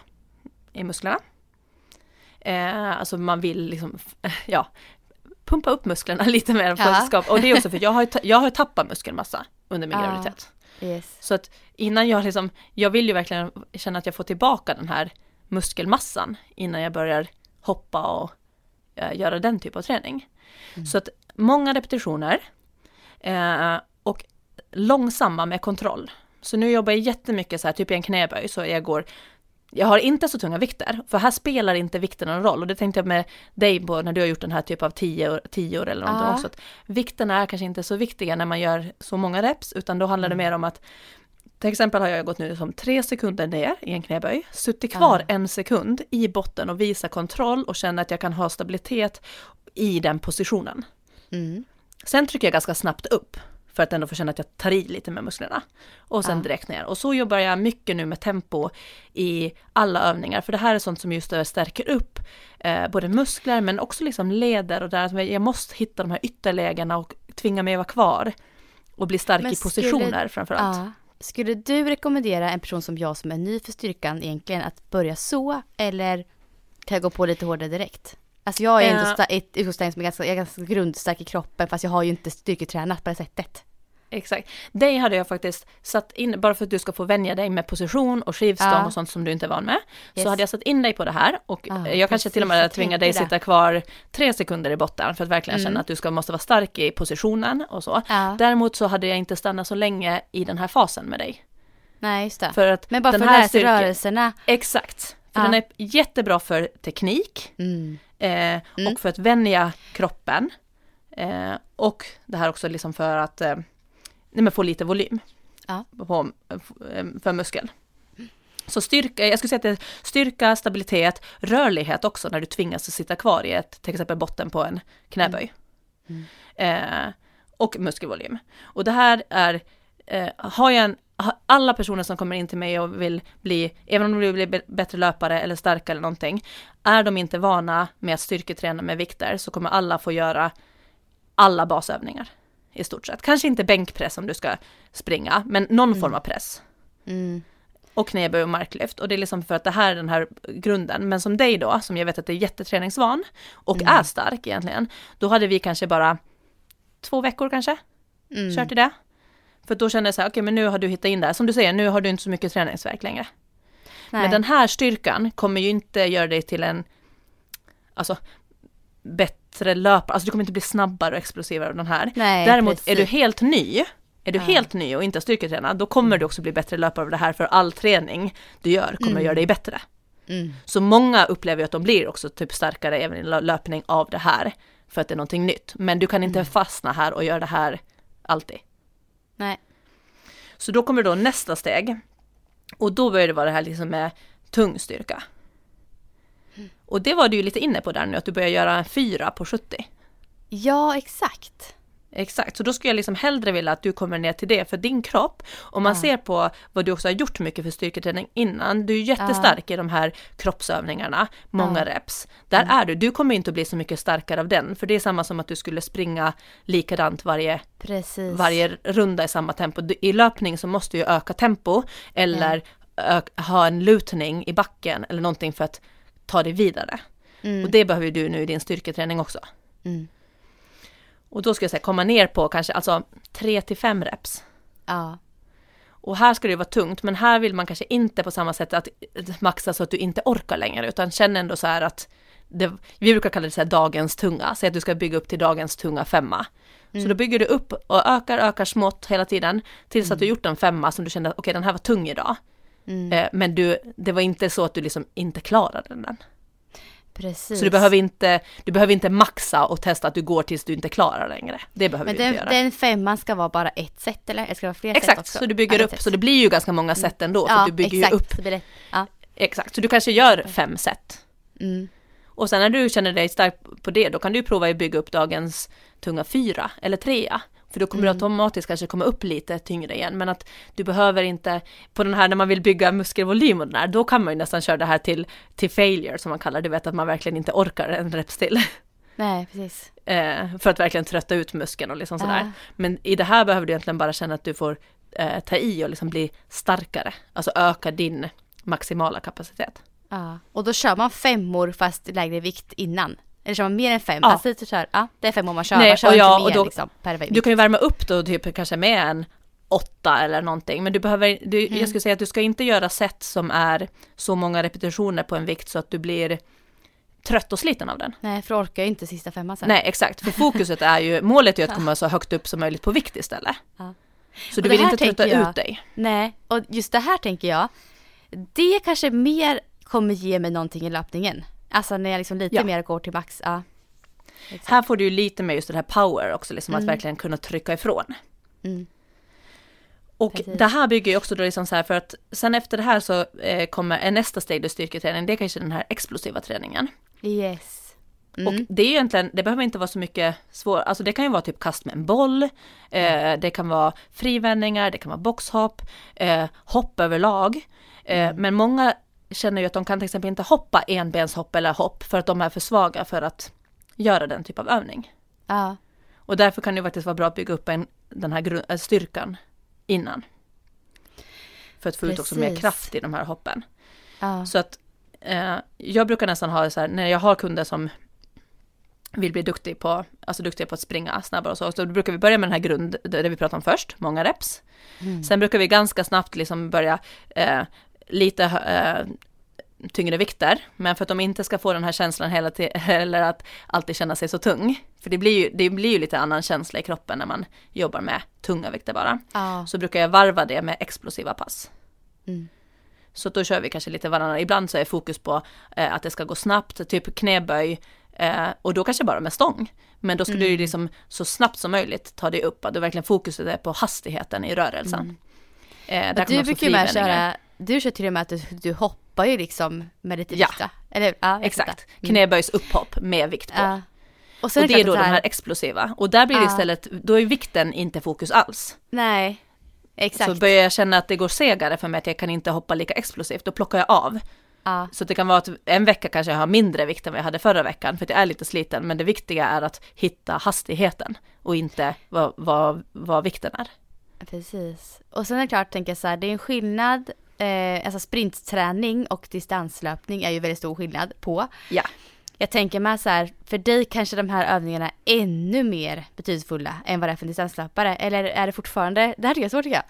i musklerna. Eh, alltså man vill liksom, ja, pumpa upp musklerna lite mer ja. Och det är också för jag har, jag har tappat muskelmassa under min ja. graviditet. Yes. Så att innan jag liksom, jag vill ju verkligen känna att jag får tillbaka den här muskelmassan innan jag börjar hoppa och göra den typ av träning. Mm. Så att många repetitioner eh, och långsamma med kontroll. Så nu jobbar jag jättemycket så här, typ i en knäböj, så jag går jag har inte så tunga vikter, för här spelar inte vikten någon roll. Och det tänkte jag med dig på när du har gjort den här typen av tio, tio år eller någonting ja. också. Att vikterna är kanske inte så viktiga när man gör så många reps, utan då handlar det mm. mer om att till exempel har jag gått nu som tre sekunder ner i en knäböj, suttit kvar ja. en sekund i botten och visa kontroll och känna att jag kan ha stabilitet i den positionen. Mm. Sen trycker jag ganska snabbt upp för att ändå få känna att jag tar i lite med musklerna. Och sen ja. direkt ner. Och så jobbar jag mycket nu med tempo i alla övningar, för det här är sånt som just stärker upp eh, både muskler men också liksom leder och där jag måste hitta de här ytterlägena och tvinga mig att vara kvar. Och bli stark men i positioner skulle, framförallt. Ja. Skulle du rekommendera en person som jag som är ny för styrkan egentligen att börja så eller kan jag gå på lite hårdare direkt? Alltså jag är ändå ett utgångsläge som är ganska, jag är ganska grundstark i kroppen fast jag har ju inte styrketränat på det sättet. Exakt. Dig hade jag faktiskt satt in, bara för att du ska få vänja dig med position och skivstång ja. och sånt som du inte är van med. Yes. Så hade jag satt in dig på det här och ah, jag kanske till och med tvingar dig sitta kvar tre sekunder i botten för att verkligen mm. känna att du ska, måste vara stark i positionen och så. Ja. Däremot så hade jag inte stannat så länge i den här fasen med dig. Nej, just det. För att Men bara den för sig rörelserna. Exakt. För ja. den är jättebra för teknik mm. Eh, mm. och för att vänja kroppen. Eh, och det här också liksom för att eh, nej men få lite volym ja. på, för muskel. Så styrka, jag skulle säga att det är styrka, stabilitet, rörlighet också när du tvingas att sitta kvar i ett, till exempel botten på en knäböj. Mm. Mm. Eh, och muskelvolym. Och det här är, eh, har jag en alla personer som kommer in till mig och vill bli, även om de vill bli bättre löpare eller starkare eller någonting, är de inte vana med att styrketräna med vikter så kommer alla få göra alla basövningar i stort sett. Kanske inte bänkpress om du ska springa, men någon mm. form av press. Mm. Och knäböj och marklyft. Och det är liksom för att det här är den här grunden. Men som dig då, som jag vet att är jätteträningsvan och mm. är stark egentligen, då hade vi kanske bara två veckor kanske, mm. kört i det. För då kände jag så här, okej okay, men nu har du hittat in det som du säger, nu har du inte så mycket träningsverk längre. Nej. Men den här styrkan kommer ju inte göra dig till en, alltså bättre löpare, alltså du kommer inte bli snabbare och explosivare av den här. Nej, Däremot precis. är du helt ny, är du ja. helt ny och inte har styrketränat, då kommer du också bli bättre löpare av det här för all träning du gör kommer mm. göra dig bättre. Mm. Så många upplever att de blir också typ starkare även i löpning av det här för att det är någonting nytt. Men du kan inte mm. fastna här och göra det här alltid. Nej. Så då kommer då nästa steg. Och då börjar det vara det här liksom med tung styrka. Och det var du ju lite inne på där nu, att du börjar göra en fyra på 70. Ja, exakt. Exakt, så då skulle jag liksom hellre vilja att du kommer ner till det för din kropp. Om man ja. ser på vad du också har gjort mycket för styrketräning innan, du är jättestark ja. i de här kroppsövningarna, många ja. reps. Där mm. är du, du kommer inte att bli så mycket starkare av den, för det är samma som att du skulle springa likadant varje, varje runda i samma tempo. I löpning så måste du öka tempo eller ha en lutning i backen eller någonting för att ta dig vidare. Mm. Och det behöver du nu i din styrketräning också. Mm. Och då ska jag säga komma ner på kanske alltså 3 till 5 reps. Ja. Och här ska det vara tungt, men här vill man kanske inte på samma sätt att maxa så att du inte orkar längre, utan känn ändå så här att det, vi brukar kalla det så här dagens tunga, säg att du ska bygga upp till dagens tunga femma. Mm. Så då bygger du upp och ökar, ökar smått hela tiden tills mm. att du gjort en femma som du kände, okej okay, den här var tung idag. Mm. Eh, men du, det var inte så att du liksom inte klarade den. Precis. Så du behöver, inte, du behöver inte maxa och testa att du går tills du inte klarar längre. Det behöver Men du den, inte göra. den femman ska vara bara ett set eller? Det ska vara fler Exakt, set också? så du bygger upp, så det blir ju ganska många set ändå. Ja, du bygger exakt. upp. Det blir, ja. Exakt, så du kanske gör fem set. Mm. Och sen när du känner dig stark på det, då kan du prova att bygga upp dagens tunga fyra eller trea. För då kommer mm. du automatiskt kanske komma upp lite tyngre igen. Men att du behöver inte, på den här när man vill bygga muskelvolym och den här, då kan man ju nästan köra det här till, till failure som man kallar det. Du vet att man verkligen inte orkar en reps till. Nej, precis. Eh, för att verkligen trötta ut muskeln och liksom sådär. Uh. Men i det här behöver du egentligen bara känna att du får eh, ta i och liksom bli starkare. Alltså öka din maximala kapacitet. Ja, och då kör man femmor fast lägre vikt innan. Eller kör man mer än fem? Ja. Alltså, så kör, ja, det är fem om man kör. Nej, man kör och ja, inte och mer då, liksom, per. Du kan ju värma upp då typ kanske med en åtta eller någonting. Men du behöver, du, Mm. jag skulle säga att du ska inte göra set som är så många repetitioner på en vikt så att du blir trött och sliten av den. Nej, för orkar ju inte sista femman sen. Nej, exakt. För fokuset är ju, målet är ju att komma så högt upp som möjligt på vikt istället. Ja. Så Och du vill inte trötta jag- ut dig. Nej, och just det här tänker jag, det kanske mer kommer ge mig någonting i löpningen. Alltså när jag liksom lite Ja. mer går till max. Ja. Exakt. Här får du ju lite med just det här power också, liksom att Mm. verkligen kunna trycka ifrån. Mm. Och Precis. det här bygger ju också då liksom så här för att sen efter det här så eh, kommer nästa steg i styrketräning, det är kanske den här explosiva träningen. Yes. Och Mm. det är ju egentligen, det behöver inte vara så mycket svårt, alltså det kan ju vara typ kast med en boll, eh, det kan vara frivändningar, det kan vara boxhopp, eh, hopp överlag. Eh, Mm. Men många känner ju att de kan till exempel inte hoppa enbenshopp eller hopp för att de är för svaga för att göra den typ av övning. Ja. Och därför kan det faktiskt vara bra att bygga upp en, den här äh, styrkan innan. För att få ut också mer Precis. kraft i de här hoppen. Ja. Så att eh, jag brukar nästan ha så här, när jag har kunder som vill bli duktig på, alltså duktiga på att springa snabbare och så, så då brukar vi börja med den här grund, det vi pratade om först, många reps. Mm. Sen brukar vi ganska snabbt liksom börja eh, lite eh, tyngre vikter, men för att de inte ska få den här känslan hela tiden, eller att alltid känna sig så tung. För det blir ju, det blir ju lite annan känsla i kroppen när man jobbar med tunga vikter bara. Ja. Så brukar jag varva det med explosiva pass. Mm. Så då kör vi kanske lite varannan. Ibland så är fokus på eh, att det ska gå snabbt, typ knäböj. Eh, och då kanske bara med stång. Men då ska du ju Mm. liksom så snabbt som möjligt ta dig upp. Att du verkligen fokuset är på hastigheten i rörelsen. Eh, Och kan du brukar ju med köra, du kör till och med att du, du hoppar ju liksom med lite Ja. vikt va? Eller ja, Exakt. Mm. knäböjs upphopp med vikt på. Ja. Och, och det är då att de här explosiva. Och där blir det Ja. istället, då är vikten inte fokus alls. Nej. Exakt. Så börjar jag känna att det går segare för mig, att jag kan inte hoppa lika explosivt, då plockar jag av. Ja. Så det kan vara att en vecka kanske jag har mindre vikt än vad jag hade förra veckan, för att jag är lite sliten, men det viktiga är att hitta hastigheten och inte vad, vad, vad vikten är. Precis. Och sen är det klart, tänker jag så här, det är en skillnad, eh, alltså sprintträning och distanslöpning är ju väldigt stor skillnad på. Ja. Jag tänker mig så här, för dig kanske de här övningarna är ännu mer betydelsefulla än vad det är för en distanslöpare. Eller är det fortfarande, det här tycker jag är svårt tycker jag.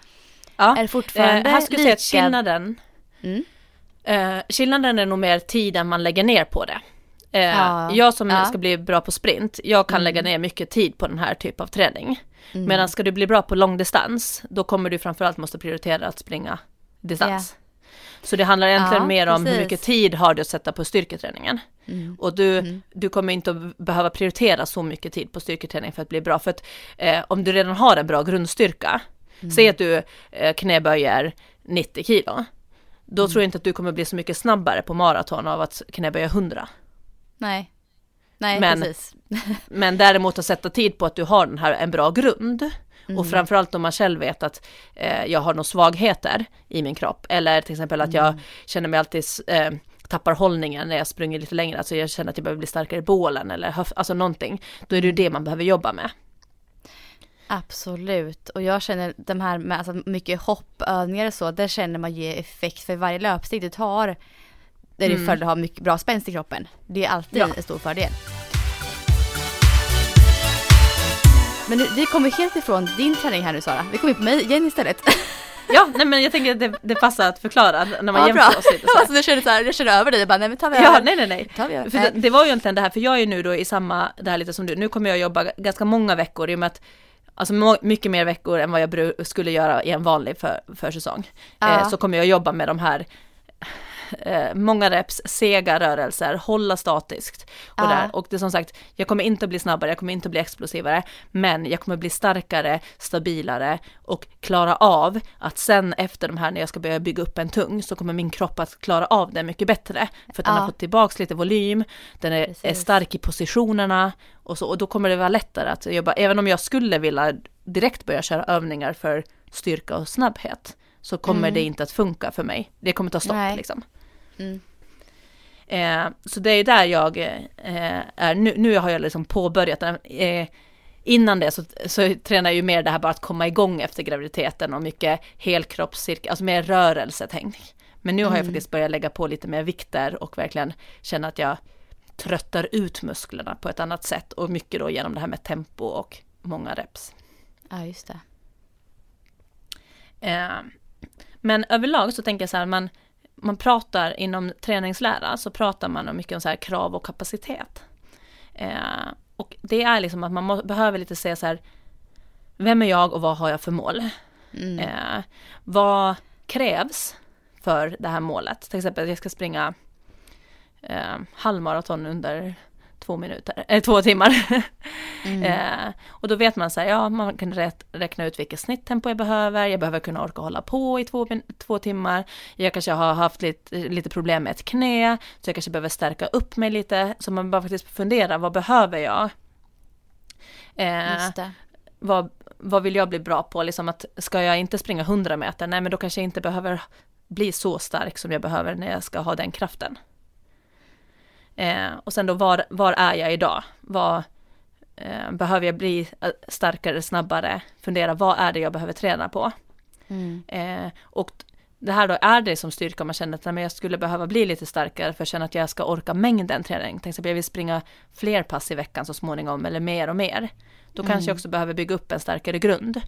ja. Är det fortfarande eh, här skulle jag säga att skillnaden, Mm. eh, skillnaden är nog mer tiden man lägger ner på det. Eh, Ja. Jag som Ja. ska bli bra på sprint, jag kan Mm. lägga ner mycket tid på den här typen av träning. Mm. Medan ska du bli bra på långdistans, då kommer du framförallt måste prioritera att springa distans. Så det handlar egentligen Ja, mer om hur precis. mycket tid har du att sätta på styrketräningen. Mm. Och du, Mm. du kommer inte att behöva prioritera så mycket tid på styrketräning för att bli bra. För att eh, om du redan har en bra grundstyrka, Mm. säg att du eh, knäböjer 90 kilo, då Mm. tror jag inte att du kommer bli så mycket snabbare på maraton av att knäböja 100. Nej. Nej, Men- precis. Men däremot att sätta tid på att du har den här, en bra grund. Mm. Och framförallt om man själv vet att eh, jag har några svagheter i min kropp. Eller till exempel att jag Mm. känner mig alltid eh, tappar hållningen när jag springer lite längre. Alltså jag känner att jag behöver bli starkare i bålen eller höf- alltså någonting. Då är det ju det man behöver jobba med. Absolut. Och jag känner de här med alltså mycket hoppövningar och så, där känner man ger effekt för varje löpsteg du tar. Där Mm. du fördel har mycket bra spänst i kroppen. Det är alltid Ja. en stor fördel. Men vi kommer helt ifrån din träning här nu Sara. Vi kommer in på mig igen istället. Ja, nej men jag tänker att det, det passar att förklara när man Ja, jämför bra. oss lite så här. alltså, jag kände så här, jag körde över dig och bara, nej men tar vi Ja, över. nej nej nej. Tar vi över. För det, det var ju egentligen det här, för jag är ju nu då i samma, det här lite som du, nu kommer jag jobba ganska många veckor i och med att Alltså mycket mer veckor än vad jag skulle göra i en vanlig för, försäsong. Ja. Eh, så kommer jag jobba med de här eh, många reps, sega rörelser, hålla statiskt. Och, Ja. där. och det är som sagt, jag kommer inte att bli snabbare, jag kommer inte bli explosivare, men jag kommer bli starkare, stabilare och klara av att sen efter de här när jag ska börja bygga upp en tung så kommer min kropp att klara av det mycket bättre. För att den Ja. har fått tillbaks lite volym, den är, är stark i positionerna och så, och då kommer det vara lättare att jobba, även om jag skulle vilja direkt börja köra övningar för styrka och snabbhet, så kommer Mm. det inte att funka för mig. Det kommer ta stopp Nej. liksom. Mm. Eh, så det är där jag eh, är nu. Nu har jag liksom påbörjat den. Eh, innan det så, så tränar jag ju mer det här bara att komma igång efter graviditeten och mycket helkroppscirkel, alltså mer rörelsetänk. Men nu har jag Mm. faktiskt börjat lägga på lite mer vikter och verkligen känna att jag tröttar ut musklerna på ett annat sätt och mycket då genom det här med tempo och många reps. Ja, just det. Eh, men överlag så tänker jag så här, man, man pratar inom träningslära så pratar man mycket om så här krav och kapacitet. Eh, och det är liksom att man må, behöver lite se så här, vem är jag och vad har jag för mål? Mm. Eh, vad krävs för det här målet? Till exempel jag ska springa eh, halvmaraton under två minuter, eh, två timmar. Mm. Eh, och då vet man så här, ja man kan rätt, räkna ut vilket snitttempo jag behöver, jag behöver kunna orka hålla på i två, två timmar, jag kanske har haft lite, lite problem med ett knä, så jag kanske behöver stärka upp mig lite, så man bara faktiskt fundera, vad behöver jag? Eh, vad, vad vill jag bli bra på? Liksom att ska jag inte springa 100 meter, nej men då kanske jag inte behöver bli så stark som jag behöver när jag ska ha den kraften. Eh, och sen då, var, var är jag idag? Vad, eh, behöver jag bli eh, starkare, snabbare? Fundera, vad är det jag behöver träna på? Mm. Eh, och det här då, är det som styrka om man känner att men jag skulle behöva bli lite starkare för att känna att jag ska orka mängden träning. Till exempel jag vill springa fler pass i veckan så småningom eller mer och mer. Då kanske jag också behöver bygga upp en starkare grund.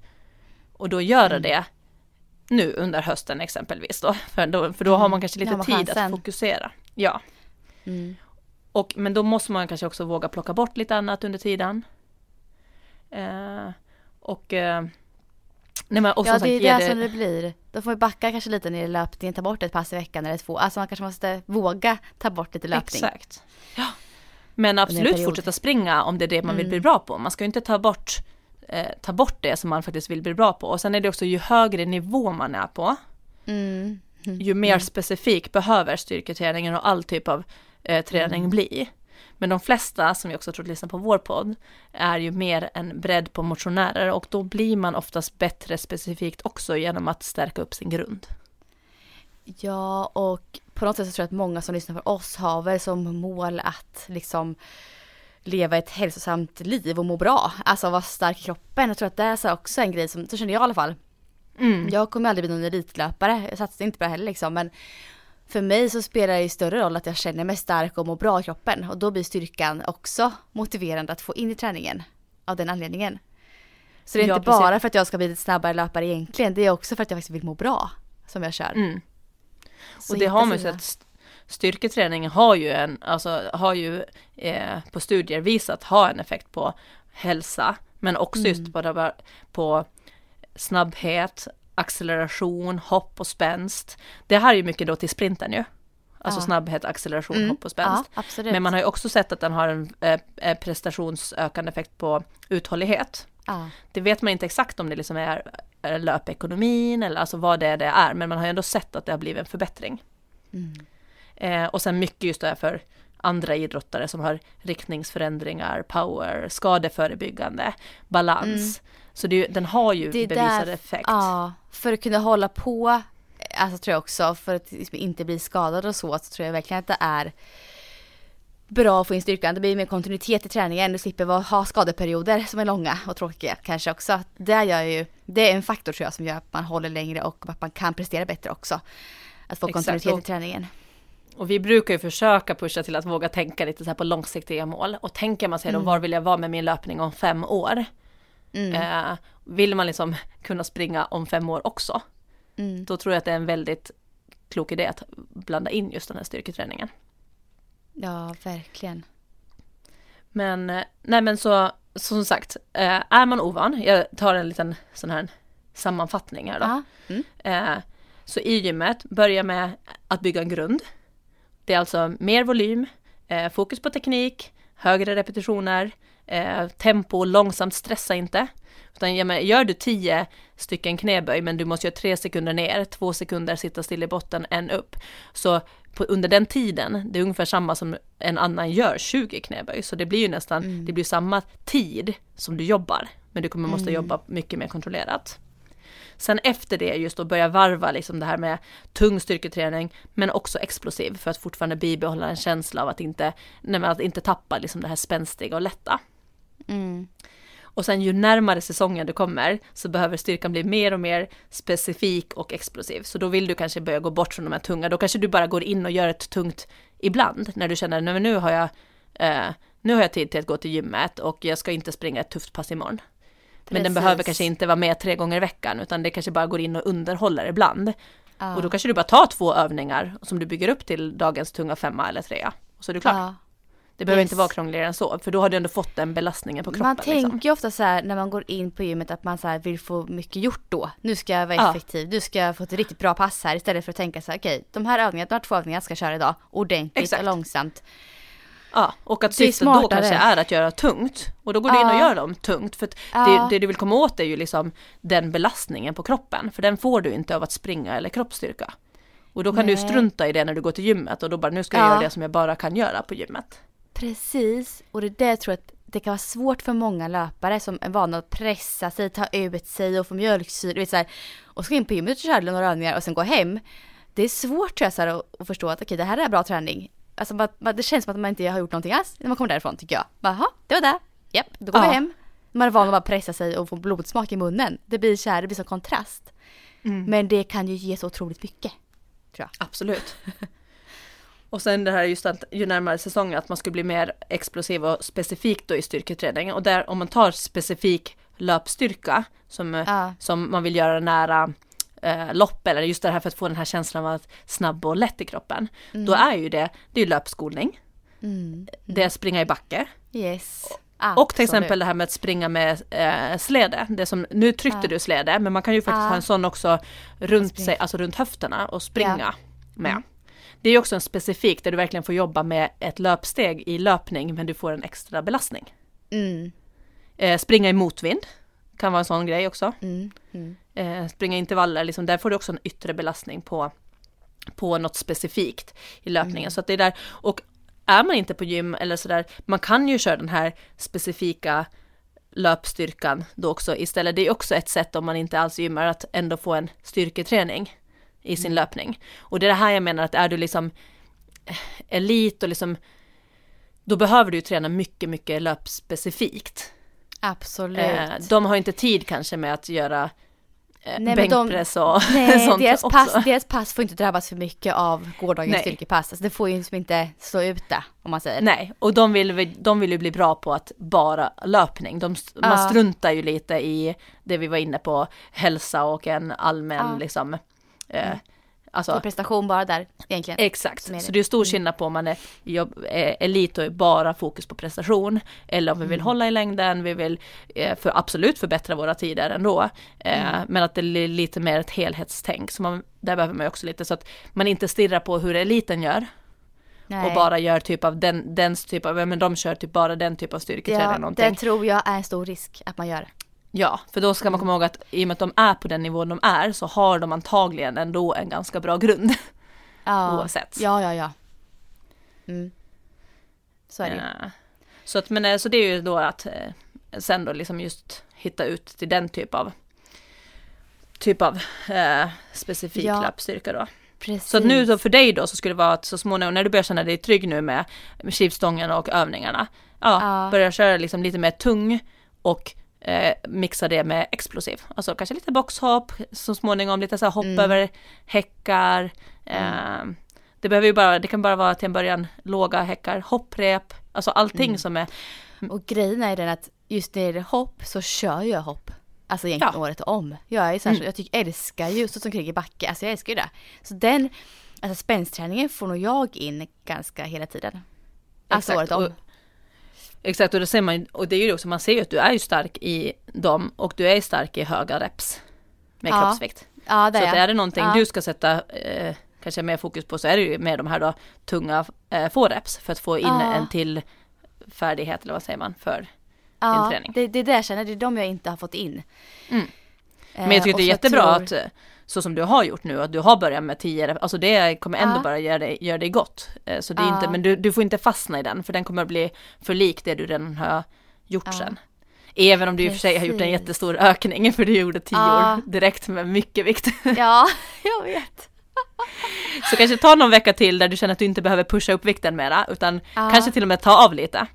Och då göra det nu under hösten exempelvis då. För då, för då har man kanske lite tid chansen. att fokusera. Ja. Mm. Och, men då måste man kanske också våga plocka bort lite annat under tiden. Eh, och eh, nej men, och Ja, det är ge det som det blir. Då får vi backa kanske lite ner i löpningen, ta bort ett pass i veckan eller två. Alltså man kanske måste våga ta bort lite löpning. Exakt. Ja. Men absolut fortsätta springa om det är det man vill Mm. bli bra på. Man ska ju inte ta bort, eh, ta bort det som man faktiskt vill bli bra på. Och sen är det också ju högre nivå man är på, Mm. ju mer specifik behöver styrketräningen och all typ av eh, träning bli. Men de flesta, som jag också tror lyssnar på vår podd, är ju mer en bredd på motionärer och då blir man oftast bättre specifikt också genom att stärka upp sin grund. Ja, och på något sätt så tror jag att många som lyssnar på oss har väl som mål att liksom leva ett hälsosamt liv och må bra. Alltså vara stark i kroppen. Jag tror att det är också en grej som, så känner jag i alla fall. Mm. Jag kommer aldrig bli någon elitlöpare, jag satsar inte på det heller liksom. Men för mig så spelar det ju större roll att jag känner mig stark och mår bra i kroppen. Och då blir styrkan också motiverande att få in i träningen. Av den anledningen. Så det är ja, inte precis. bara för att jag ska bli lite snabbare löpare egentligen. Det är också för att jag faktiskt vill må bra. Som jag kör. Mm. Och det har man ju sett styrketräning har ju, en, alltså, har ju eh, på studier visat ha en effekt på hälsa, men också mm. just på, på snabbhet, acceleration, hopp och spänst. Det här är ju mycket då till sprinten ju. Alltså ja. snabbhet, acceleration, mm. hopp och spänst. Ja, Men man har ju också sett att den har en eh, eh, prestationsökande effekt på uthållighet. Ja. Det vet man inte exakt om det liksom är löpekonomin eller alltså vad det är det är, men man har ju ändå sett att det har blivit en förbättring. Mm. Eh, och sen mycket just det för andra idrottare som har riktningsförändringar, power, skadeförebyggande, balans. Mm. Så det, den har ju det bevisad där, effekt. Ja, för att kunna hålla på, alltså tror jag också, för att liksom inte bli skadad och så, så tror jag verkligen att det är bra att få in styrkan. Det blir mer kontinuitet i träningen. Du slipper ha skadeperioder som är långa och tråkiga kanske också. Det, gör ju, det är en faktor tror jag som gör att man håller längre och att man kan prestera bättre också. Att få Exakt. kontinuitet i träningen. Och vi brukar ju försöka pusha till att våga tänka lite så på långsiktiga mål. Och tänker man sig mm. då, var vill jag vara med min löpning om fem år? Mm. Eh, vill man liksom kunna springa om fem år också? Mm. Då tror jag att det är en väldigt klok idé att blanda in just den här styrketräningen. Ja, verkligen. Men, eh, nej men så, som sagt, eh, är man ovan, jag tar en liten sån här sammanfattning här då. Mm. Eh, så i gymmet, börja med att bygga en grund. Det är alltså mer volym, fokus på teknik, högre repetitioner, eh, tempo, långsamt, stressa inte. Utan gör du tio stycken knäböj men du måste göra tre sekunder ner, två sekunder sitta still i botten, en upp. Så på, under den tiden, det är ungefär samma som en annan gör 20 knäböj. Så det blir ju nästan, mm. det blir samma tid som du jobbar. Men du kommer måste mm. jobba mycket mer kontrollerat. Sen efter det just då börja varva liksom det här med tung styrketräning men också explosiv för att fortfarande bibehålla en känsla av att inte, nej, att inte tappa liksom det här spänstiga och lätta. Mm. Och sen ju närmare säsongen du kommer så behöver styrkan bli mer och mer specifik och explosiv. Så då vill du kanske börja gå bort från de här tunga. Då kanske du bara går in och gör ett tungt ibland när du känner att nu har jag eh, nu har jag tid till att gå till gymmet och jag ska inte springa ett tufft pass imorgon. Men den behöver kanske inte vara med tre gånger i veckan utan det kanske bara går in och underhåller ibland. Ah. Och då kanske du bara tar två övningar som du bygger upp till dagens tunga femma eller trea. Och så är du klar. Ah. Det behöver yes. inte vara krångligare än så, för då har du ändå fått den belastningen på kroppen. Man tänker liksom. ju ofta så här när man går in på gymmet att man så vill få mycket gjort då. Nu ska jag vara ja. effektiv, nu ska jag få ett riktigt bra pass här istället för att tänka så här, okej, okay, de här övningarna, de här två övningarna ska jag köra idag ordentligt Exakt. och långsamt. Ja, och att syftet då kanske är att göra tungt. Och då går du ja. in och gör dem tungt. För ja. det, det, du vill komma åt är ju liksom den belastningen på kroppen. För den får du inte av att springa eller kroppsstyrka. Och då kan Nej. du strunta i det när du går till gymmet och då bara nu ska jag ja. göra det som jag bara kan göra på gymmet. Precis, och det är det jag tror att det kan vara svårt för många löpare som är vana att pressa sig, ta ut sig och få mjölksyra, vet, så här, och ska in på gymmet och köra några övningar och sen gå hem. Det är svårt tror jag, så här, att, att förstå att okej, okay, det här är bra träning. Alltså, man, det känns som att man inte har gjort någonting alls när man kommer därifrån tycker jag. Jaha, det var det. Japp, då går ja. vi hem. Man är van att bara pressa sig och få blodsmak i munnen. Det blir så här, det blir så kontrast. Mm. Men det kan ju ge så otroligt mycket. Tror jag. Absolut. Och sen det här just att ju närmare säsongen att man skulle bli mer explosiv och specifik då i styrketräning. Och där om man tar specifik löpstyrka som, ja. som man vill göra nära eh, lopp eller just det här för att få den här känslan av att snabb och lätt i kroppen. Mm. Då är ju det, det är löpskolning. Mm. Det är springa i backe. Yes. Och till exempel det här med att springa med eh, släde. Det som, nu tryckte ja. du släde men man kan ju faktiskt ja. ha en sån också runt sig, alltså runt höfterna och springa ja. med. Mm. Det är också en specifik där du verkligen får jobba med ett löpsteg i löpning men du får en extra belastning. Mm. Eh, springa i motvind kan vara en sån grej också. Mm. Mm. Eh, springa intervaller, liksom, där får du också en yttre belastning på, på något specifikt i löpningen. Mm. Så att det är där, och är man inte på gym eller sådär, man kan ju köra den här specifika löpstyrkan då också istället. Det är också ett sätt om man inte alls gymmar att ändå få en styrketräning i sin mm. löpning. Och det är det här jag menar att är du liksom elit och liksom då behöver du träna mycket, mycket löpspecifikt. Absolut. Eh, de har inte tid kanske med att göra eh, nej, bänkpress och nej, sånt deras också. Pass, deras pass får inte drabbas för mycket av gårdagens nej. styrkepass. Alltså, det får ju liksom inte stå ute om man säger. Nej, och de vill, de vill ju bli bra på att bara löpning. De, ja. Man struntar ju lite i det vi var inne på, hälsa och en allmän ja. liksom eh, mm. Alltså, det prestation bara där egentligen. Exakt, det. så det är stor mm. skillnad på om man är, jobb, är elit och är bara fokus på prestation eller om vi vill mm. hålla i längden, vi vill eh, för absolut förbättra våra tider ändå. Eh, mm. Men att det är lite mer ett helhetstänk, så man, där behöver man också lite så att man inte stirrar på hur eliten gör. Nej. Och bara gör typ av den, den typ av, men de kör typ bara den typ av styrketräning. Ja, någonting. det tror jag är en stor risk att man gör. Ja, för då ska man komma ihåg att i och med att de är på den nivån de är så har de antagligen ändå en ganska bra grund. Ja. Oavsett. Ja, ja, ja. Mm. Så är det ja. Så, att, men, eh, så det är ju då att eh, sen då liksom just hitta ut till den typ av typ av eh, specifik ja. löpstyrka då. Precis. Så nu då för dig då så skulle det vara att så småningom när du börjar känna dig trygg nu med skivstången och övningarna, ja, ja. börja köra liksom lite mer tung och eh, mixa det med explosiv. Alltså kanske lite boxhopp, så småningom lite så hopp mm. över häckar. Eh. Det behöver ju bara, det kan bara vara till en början låga häckar, hopprep, alltså allting mm. som är... Och grejen är den att just när det är hopp så kör jag hopp. Alltså egentligen ja. året om. Jag är så här, mm. jag tycker, älskar ju så som krig i backe, alltså jag älskar ju det. Så den, alltså spänsträningen får nog jag in ganska hela tiden. Alltså Exakt. året om. Och Exakt, och det ser man och det är ju också, man ser ju att du är ju stark i dem och du är stark i höga reps med ja. kroppsvikt. Ja, det så är. att är det någonting ja. du ska sätta eh, kanske mer fokus på så är det ju med de här då tunga eh, få reps för att få in ja. en till färdighet eller vad säger man för ja, din träning. Det, det är det jag känner, det är de jag inte har fått in. Mm. Men jag tycker eh, det är jättebra tror... att så som du har gjort nu, att du har börjat med 10, alltså det kommer ändå ja. bara göra dig, göra dig gott. Eh, så det är ja. inte, men du, du får inte fastna i den, för den kommer att bli för lik det du redan har gjort ja. sen. Även om du i och för sig har gjort en jättestor ökning, för du gjorde 10 ja. år direkt med mycket vikt. Ja, jag vet. Så kanske ta någon vecka till där du känner att du inte behöver pusha upp vikten mera, utan kanske till och med ta av lite.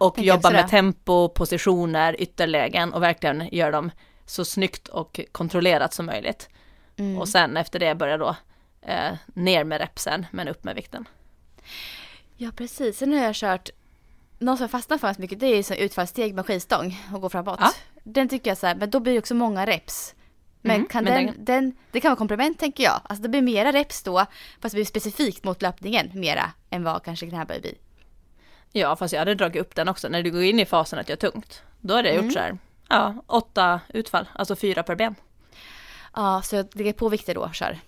och jobba med tempo, positioner, ytterlägen och verkligen göra dem så snyggt och kontrollerat som möjligt. Mm. Och sen efter det börja då eh, ner med repsen men upp med vikten. Ja precis, sen har jag kört något som jag fastnar för så mycket det är utfallssteg med skivstång och gå framåt. Ja. Den tycker jag så här, men då blir det också många reps. Men, mm, kan men den, den... den, det kan vara komplement tänker jag. Alltså det blir mera reps då, fast det blir specifikt mot löpningen mera än vad kanske knäböj blir. Ja, fast jag hade dragit upp den också. När du går in i fasen att jag är tungt, då har jag mm. gjort så här, ja, åtta utfall, alltså fyra per ben. Ja, så jag lägger på vikter då och kör.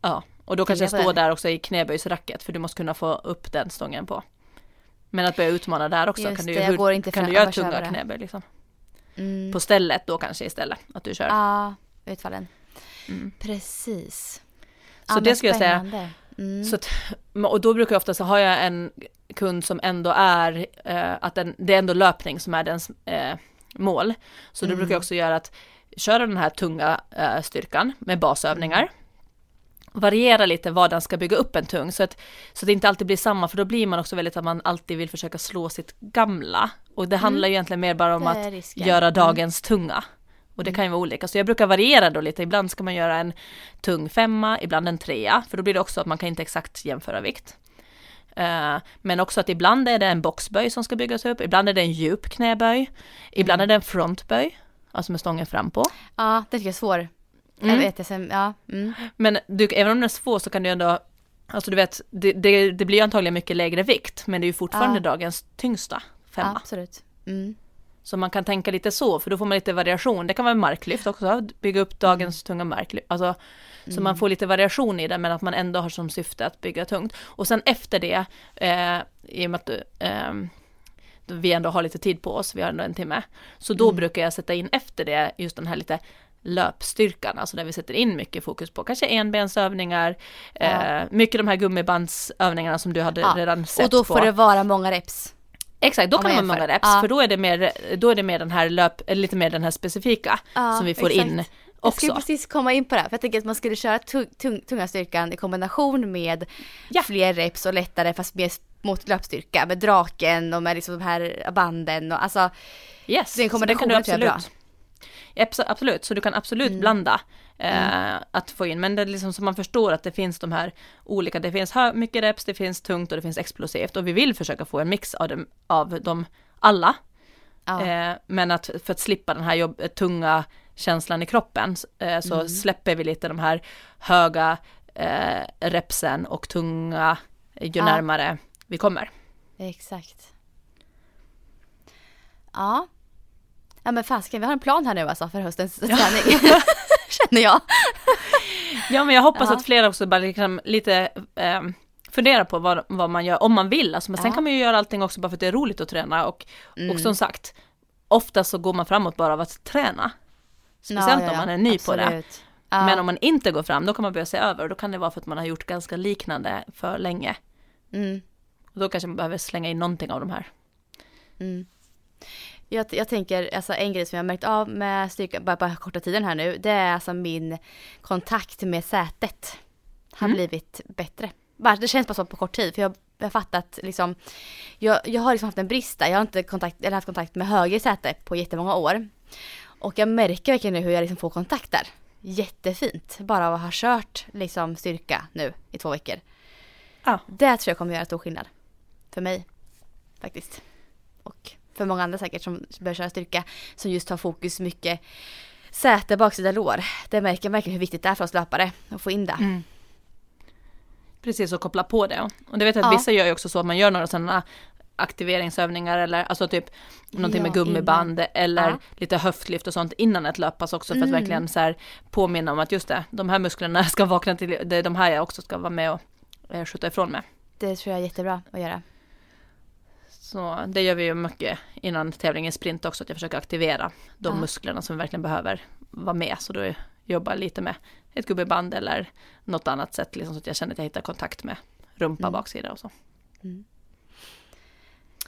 Ja, och då kanske jag står där också i knäböjsracket för du måste kunna få upp den stången på. Men att börja utmana där också, Just kan du, det, hur, går inte kan du göra tunga knäböj liksom? Mm. På stället då kanske istället, att du kör. Ja, utfallen. Mm. Precis. Så ja, det skulle jag säga. Mm. Så att, och då brukar jag ofta så har jag en kund som ändå är, eh, att den, det är ändå löpning som är dens eh, mål. Så då brukar jag mm. också göra att köra den här tunga äh, styrkan med basövningar. Mm. Variera lite vad den ska bygga upp en tung så att, så att det inte alltid blir samma för då blir man också väldigt att man alltid vill försöka slå sitt gamla. Och det handlar mm. egentligen mer bara om att risken. göra mm. dagens mm. tunga. Och det mm. kan ju vara olika, så jag brukar variera då lite. Ibland ska man göra en tung femma, ibland en trea, för då blir det också att man kan inte exakt jämföra vikt. Uh, men också att ibland är det en boxböj som ska byggas upp, ibland är det en djup knäböj, ibland mm. är det en frontböj, alltså med stången fram på. Ja, det tycker jag är svår. Mm. Jag vet, jag ja. Mm. Men du, även om den är svår så kan du ändå, alltså du vet, det, det, det blir antagligen mycket lägre vikt, men det är ju fortfarande ja. dagens tyngsta femma. Ja, absolut. Mm. Så man kan tänka lite så, för då får man lite variation. Det kan vara marklyft också, bygga upp dagens tunga marklyft. Alltså, så man mm. får lite variation i det, men att man ändå har som syfte att bygga tungt. Och sen efter det, eh, i och med att eh, vi ändå har lite tid på oss, vi har ändå en timme. Så då mm. brukar jag sätta in efter det just den här lite löpstyrkan, alltså där vi sätter in mycket fokus på kanske enbensövningar, ja. eh, mycket de här gummibandsövningarna som du hade ja. redan sett på. Och då får på. det vara många reps. Exakt, då kan det vara många reps, ja. för då är det mer, då är det mer den här löp, lite mer den här specifika som vi får exakt. in också. Jag skulle precis komma in på det, för jag tänker att man skulle köra tung, tung, tunga styrkan i kombination med fler reps och lättare fast mer mot löpstyrka med draken och med liksom de här banden och alltså Yes, den kombinationen tror jag är bra. Absolut, så du kan absolut mm. blanda eh, mm. att få in, men det är liksom så man förstår att det finns de här olika, det finns mycket reps, det finns tungt och det finns explosivt och vi vill försöka få en mix av dem, av dem alla. Ja. Eh, men att för att slippa den här jobb, tunga känslan i kroppen eh, så mm. släpper vi lite de här höga eh, repsen och tunga ju ja. närmare vi kommer. Exakt. Ja. Ja men fasiken, vi har en plan här nu alltså för höstens träning. Känner jag. ja men jag hoppas ja. att fler också bara liksom lite eh, fundera på vad, vad man gör om man vill. Alltså, men ja. sen kan man ju göra allting också bara för att det är roligt att träna och, mm. och som sagt, ofta så går man framåt bara av att träna. Speciellt ja, om man är ny Absolut. på det. Men om man inte går fram, då kan man börja se över och då kan det vara för att man har gjort ganska liknande för länge. Mm. Och då kanske man behöver slänga in någonting av de här. Mm. Jag, jag tänker, alltså en grej som jag har märkt av med styrka, bara på korta tiden här nu, det är alltså min kontakt med sätet har mm. blivit bättre. Bara, det känns bara så på kort tid, för jag har fattat liksom, jag, jag har liksom haft en brist där, jag har inte kontakt, eller haft kontakt med höger säte på jättemånga år. Och jag märker verkligen nu hur jag liksom får kontakt där. Jättefint, bara av att ha kört liksom styrka nu i två veckor. Ja. Det tror jag kommer göra stor skillnad. För mig. Faktiskt. Och för många andra säkert som börjar köra styrka. Som just har fokus mycket säte, baksida lår. Det märker man verkligen hur viktigt det är för oss löpare att få in det. Mm. Precis, och koppla på det. Och det vet jag att ja. vissa gör ju också så att man gör några sådana aktiveringsövningar eller alltså typ någonting ja, med gummiband innan. eller ja. lite höftlyft och sånt innan ett löppass också för att mm. verkligen så här påminna om att just det, de här musklerna ska vakna till, det är de här jag också ska vara med och eh, skjuta ifrån med. Det tror jag är jättebra att göra. Så det gör vi ju mycket innan tävlingen sprint också, att jag försöker aktivera de ja. musklerna som vi verkligen behöver vara med. Så då jobbar jag lite med ett gummiband eller något annat sätt, liksom, så att jag känner att jag hittar kontakt med rumpa, mm. baksida och så. Mm.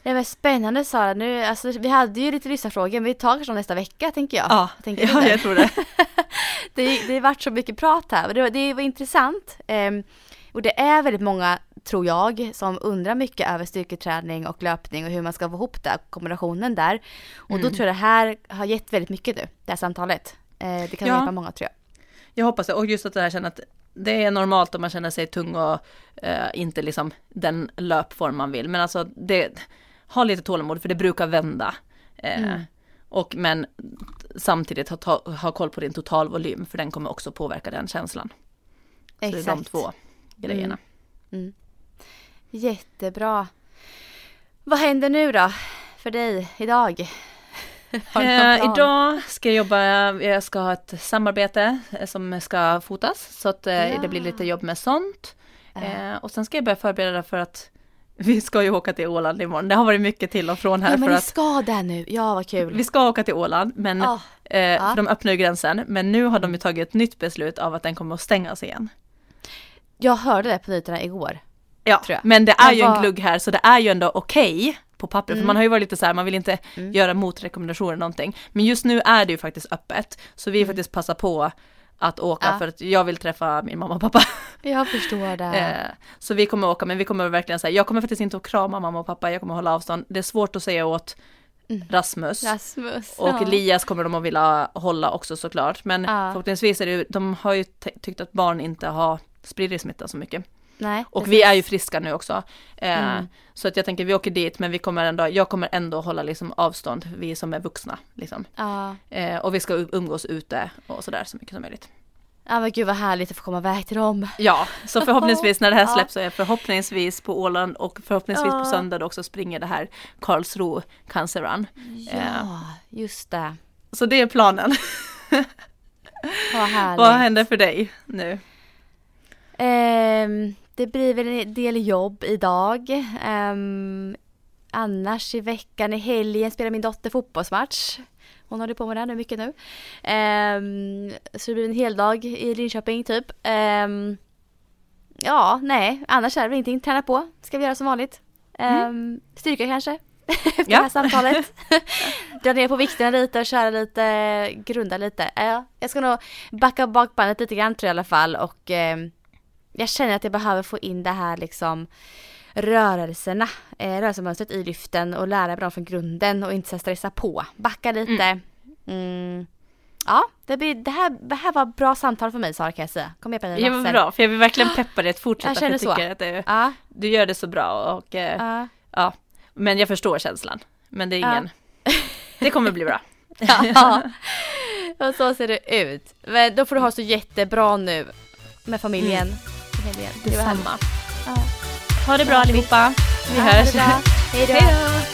Det var spännande Sara, nu, alltså, vi hade ju lite lyssnarfrågor men vi tar kanske nästa vecka tänker jag. Ja, tänker ja jag tror det. det. Det har varit så mycket prat här, det det var intressant. Um, och det är väldigt många, tror jag, som undrar mycket över styrketräning och löpning och hur man ska få ihop det, kombinationen där. Och mm. då tror jag det här har gett väldigt mycket nu, det här samtalet. Eh, det kan ja. hjälpa många tror jag. Jag hoppas det, och just att det här känner att det är normalt om man känner sig tung och eh, inte liksom den löpform man vill. Men alltså det, ha lite tålamod för det brukar vända. Eh, mm. Och men samtidigt ha, ha koll på din totalvolym för den kommer också påverka den känslan. Så Exakt. det är de två grejerna. Mm. Mm. Jättebra. Vad händer nu då för dig idag? Eh, idag ska jag jobba, jag ska ha ett samarbete eh, som ska fotas så att eh, ja. det blir lite jobb med sånt. Eh, och sen ska jag börja förbereda för att vi ska ju åka till Åland imorgon. Det har varit mycket till och från här. Ja men för att... ska där nu, ja vad kul. Vi ska åka till Åland men oh. för de öppnar ju gränsen. Men nu har de ju tagit ett nytt beslut av att den kommer att stängas igen. Jag hörde det på nyheterna igår. Ja, men det är jag ju var... en glugg här så det är ju ändå okej okay på papper. Mm. För man har ju varit lite så här, man vill inte mm. göra motrekommendationer någonting. Men just nu är det ju faktiskt öppet. Så vi mm. faktiskt passar på att åka ja. för att jag vill träffa min mamma och pappa. Jag förstår det. Eh, så vi kommer åka, men vi kommer verkligen säga, jag kommer faktiskt inte att krama mamma och pappa, jag kommer hålla avstånd. Det är svårt att säga åt mm. Rasmus. Rasmus och ja. Elias kommer de att vilja hålla också såklart. Men ja. förhoppningsvis är det de har ju tyckt att barn inte har spridit smitta så mycket. Nej, och vi är ju friska nu också. Eh, mm. Så att jag tänker vi åker dit men vi kommer ändå, jag kommer ändå hålla liksom avstånd, vi som är vuxna. Liksom. Ja. Eh, och vi ska umgås ute och sådär så mycket som möjligt. Ja men gud vad härligt att få komma iväg till dem. Ja, så förhoppningsvis när det här släpps så är jag förhoppningsvis på Åland och förhoppningsvis ja. på söndag också springer det här Karlsro Cancer Run. Ja, eh. just det. Så det är planen. Vad härligt. Vad händer för dig nu? Um, det blir väl en del jobb idag. Um, annars i veckan, i helgen spelar min dotter fotbollsmatch. Hon håller på med det nu mycket nu. Um, så det blir en hel dag i Linköping typ. Um, ja, nej, annars är det väl ingenting. Träna på, ska vi göra som vanligt. Mm. Styrka kanske. Efter ja. det här samtalet. Dra ner på vikten lite och köra lite, grunda lite. Ja, jag ska nog backa bakbandet lite grann tror jag i alla fall och jag känner att jag behöver få in det här liksom rörelserna, eh, rörelsemönstret i lyften och lära mig dem från grunden och inte så stressa på. Backa lite. Mm. Mm. Ja, det, blir, det, här, det här var bra samtal för mig Sara kan jag säga. Kom med på Ja men bra, för jag vill verkligen peppa dig att fortsätta. Jag känner för jag tycker så. att du, ja. du gör det så bra och eh, ja. ja. Men jag förstår känslan. Men det är ingen, ja. det kommer bli bra. ja, och så ser det ut. Men då får du ha så jättebra nu med familjen. Mm. Familjen. Detsamma. Ja. Ha det bra allihopa. Vi ja, hörs. Hej då.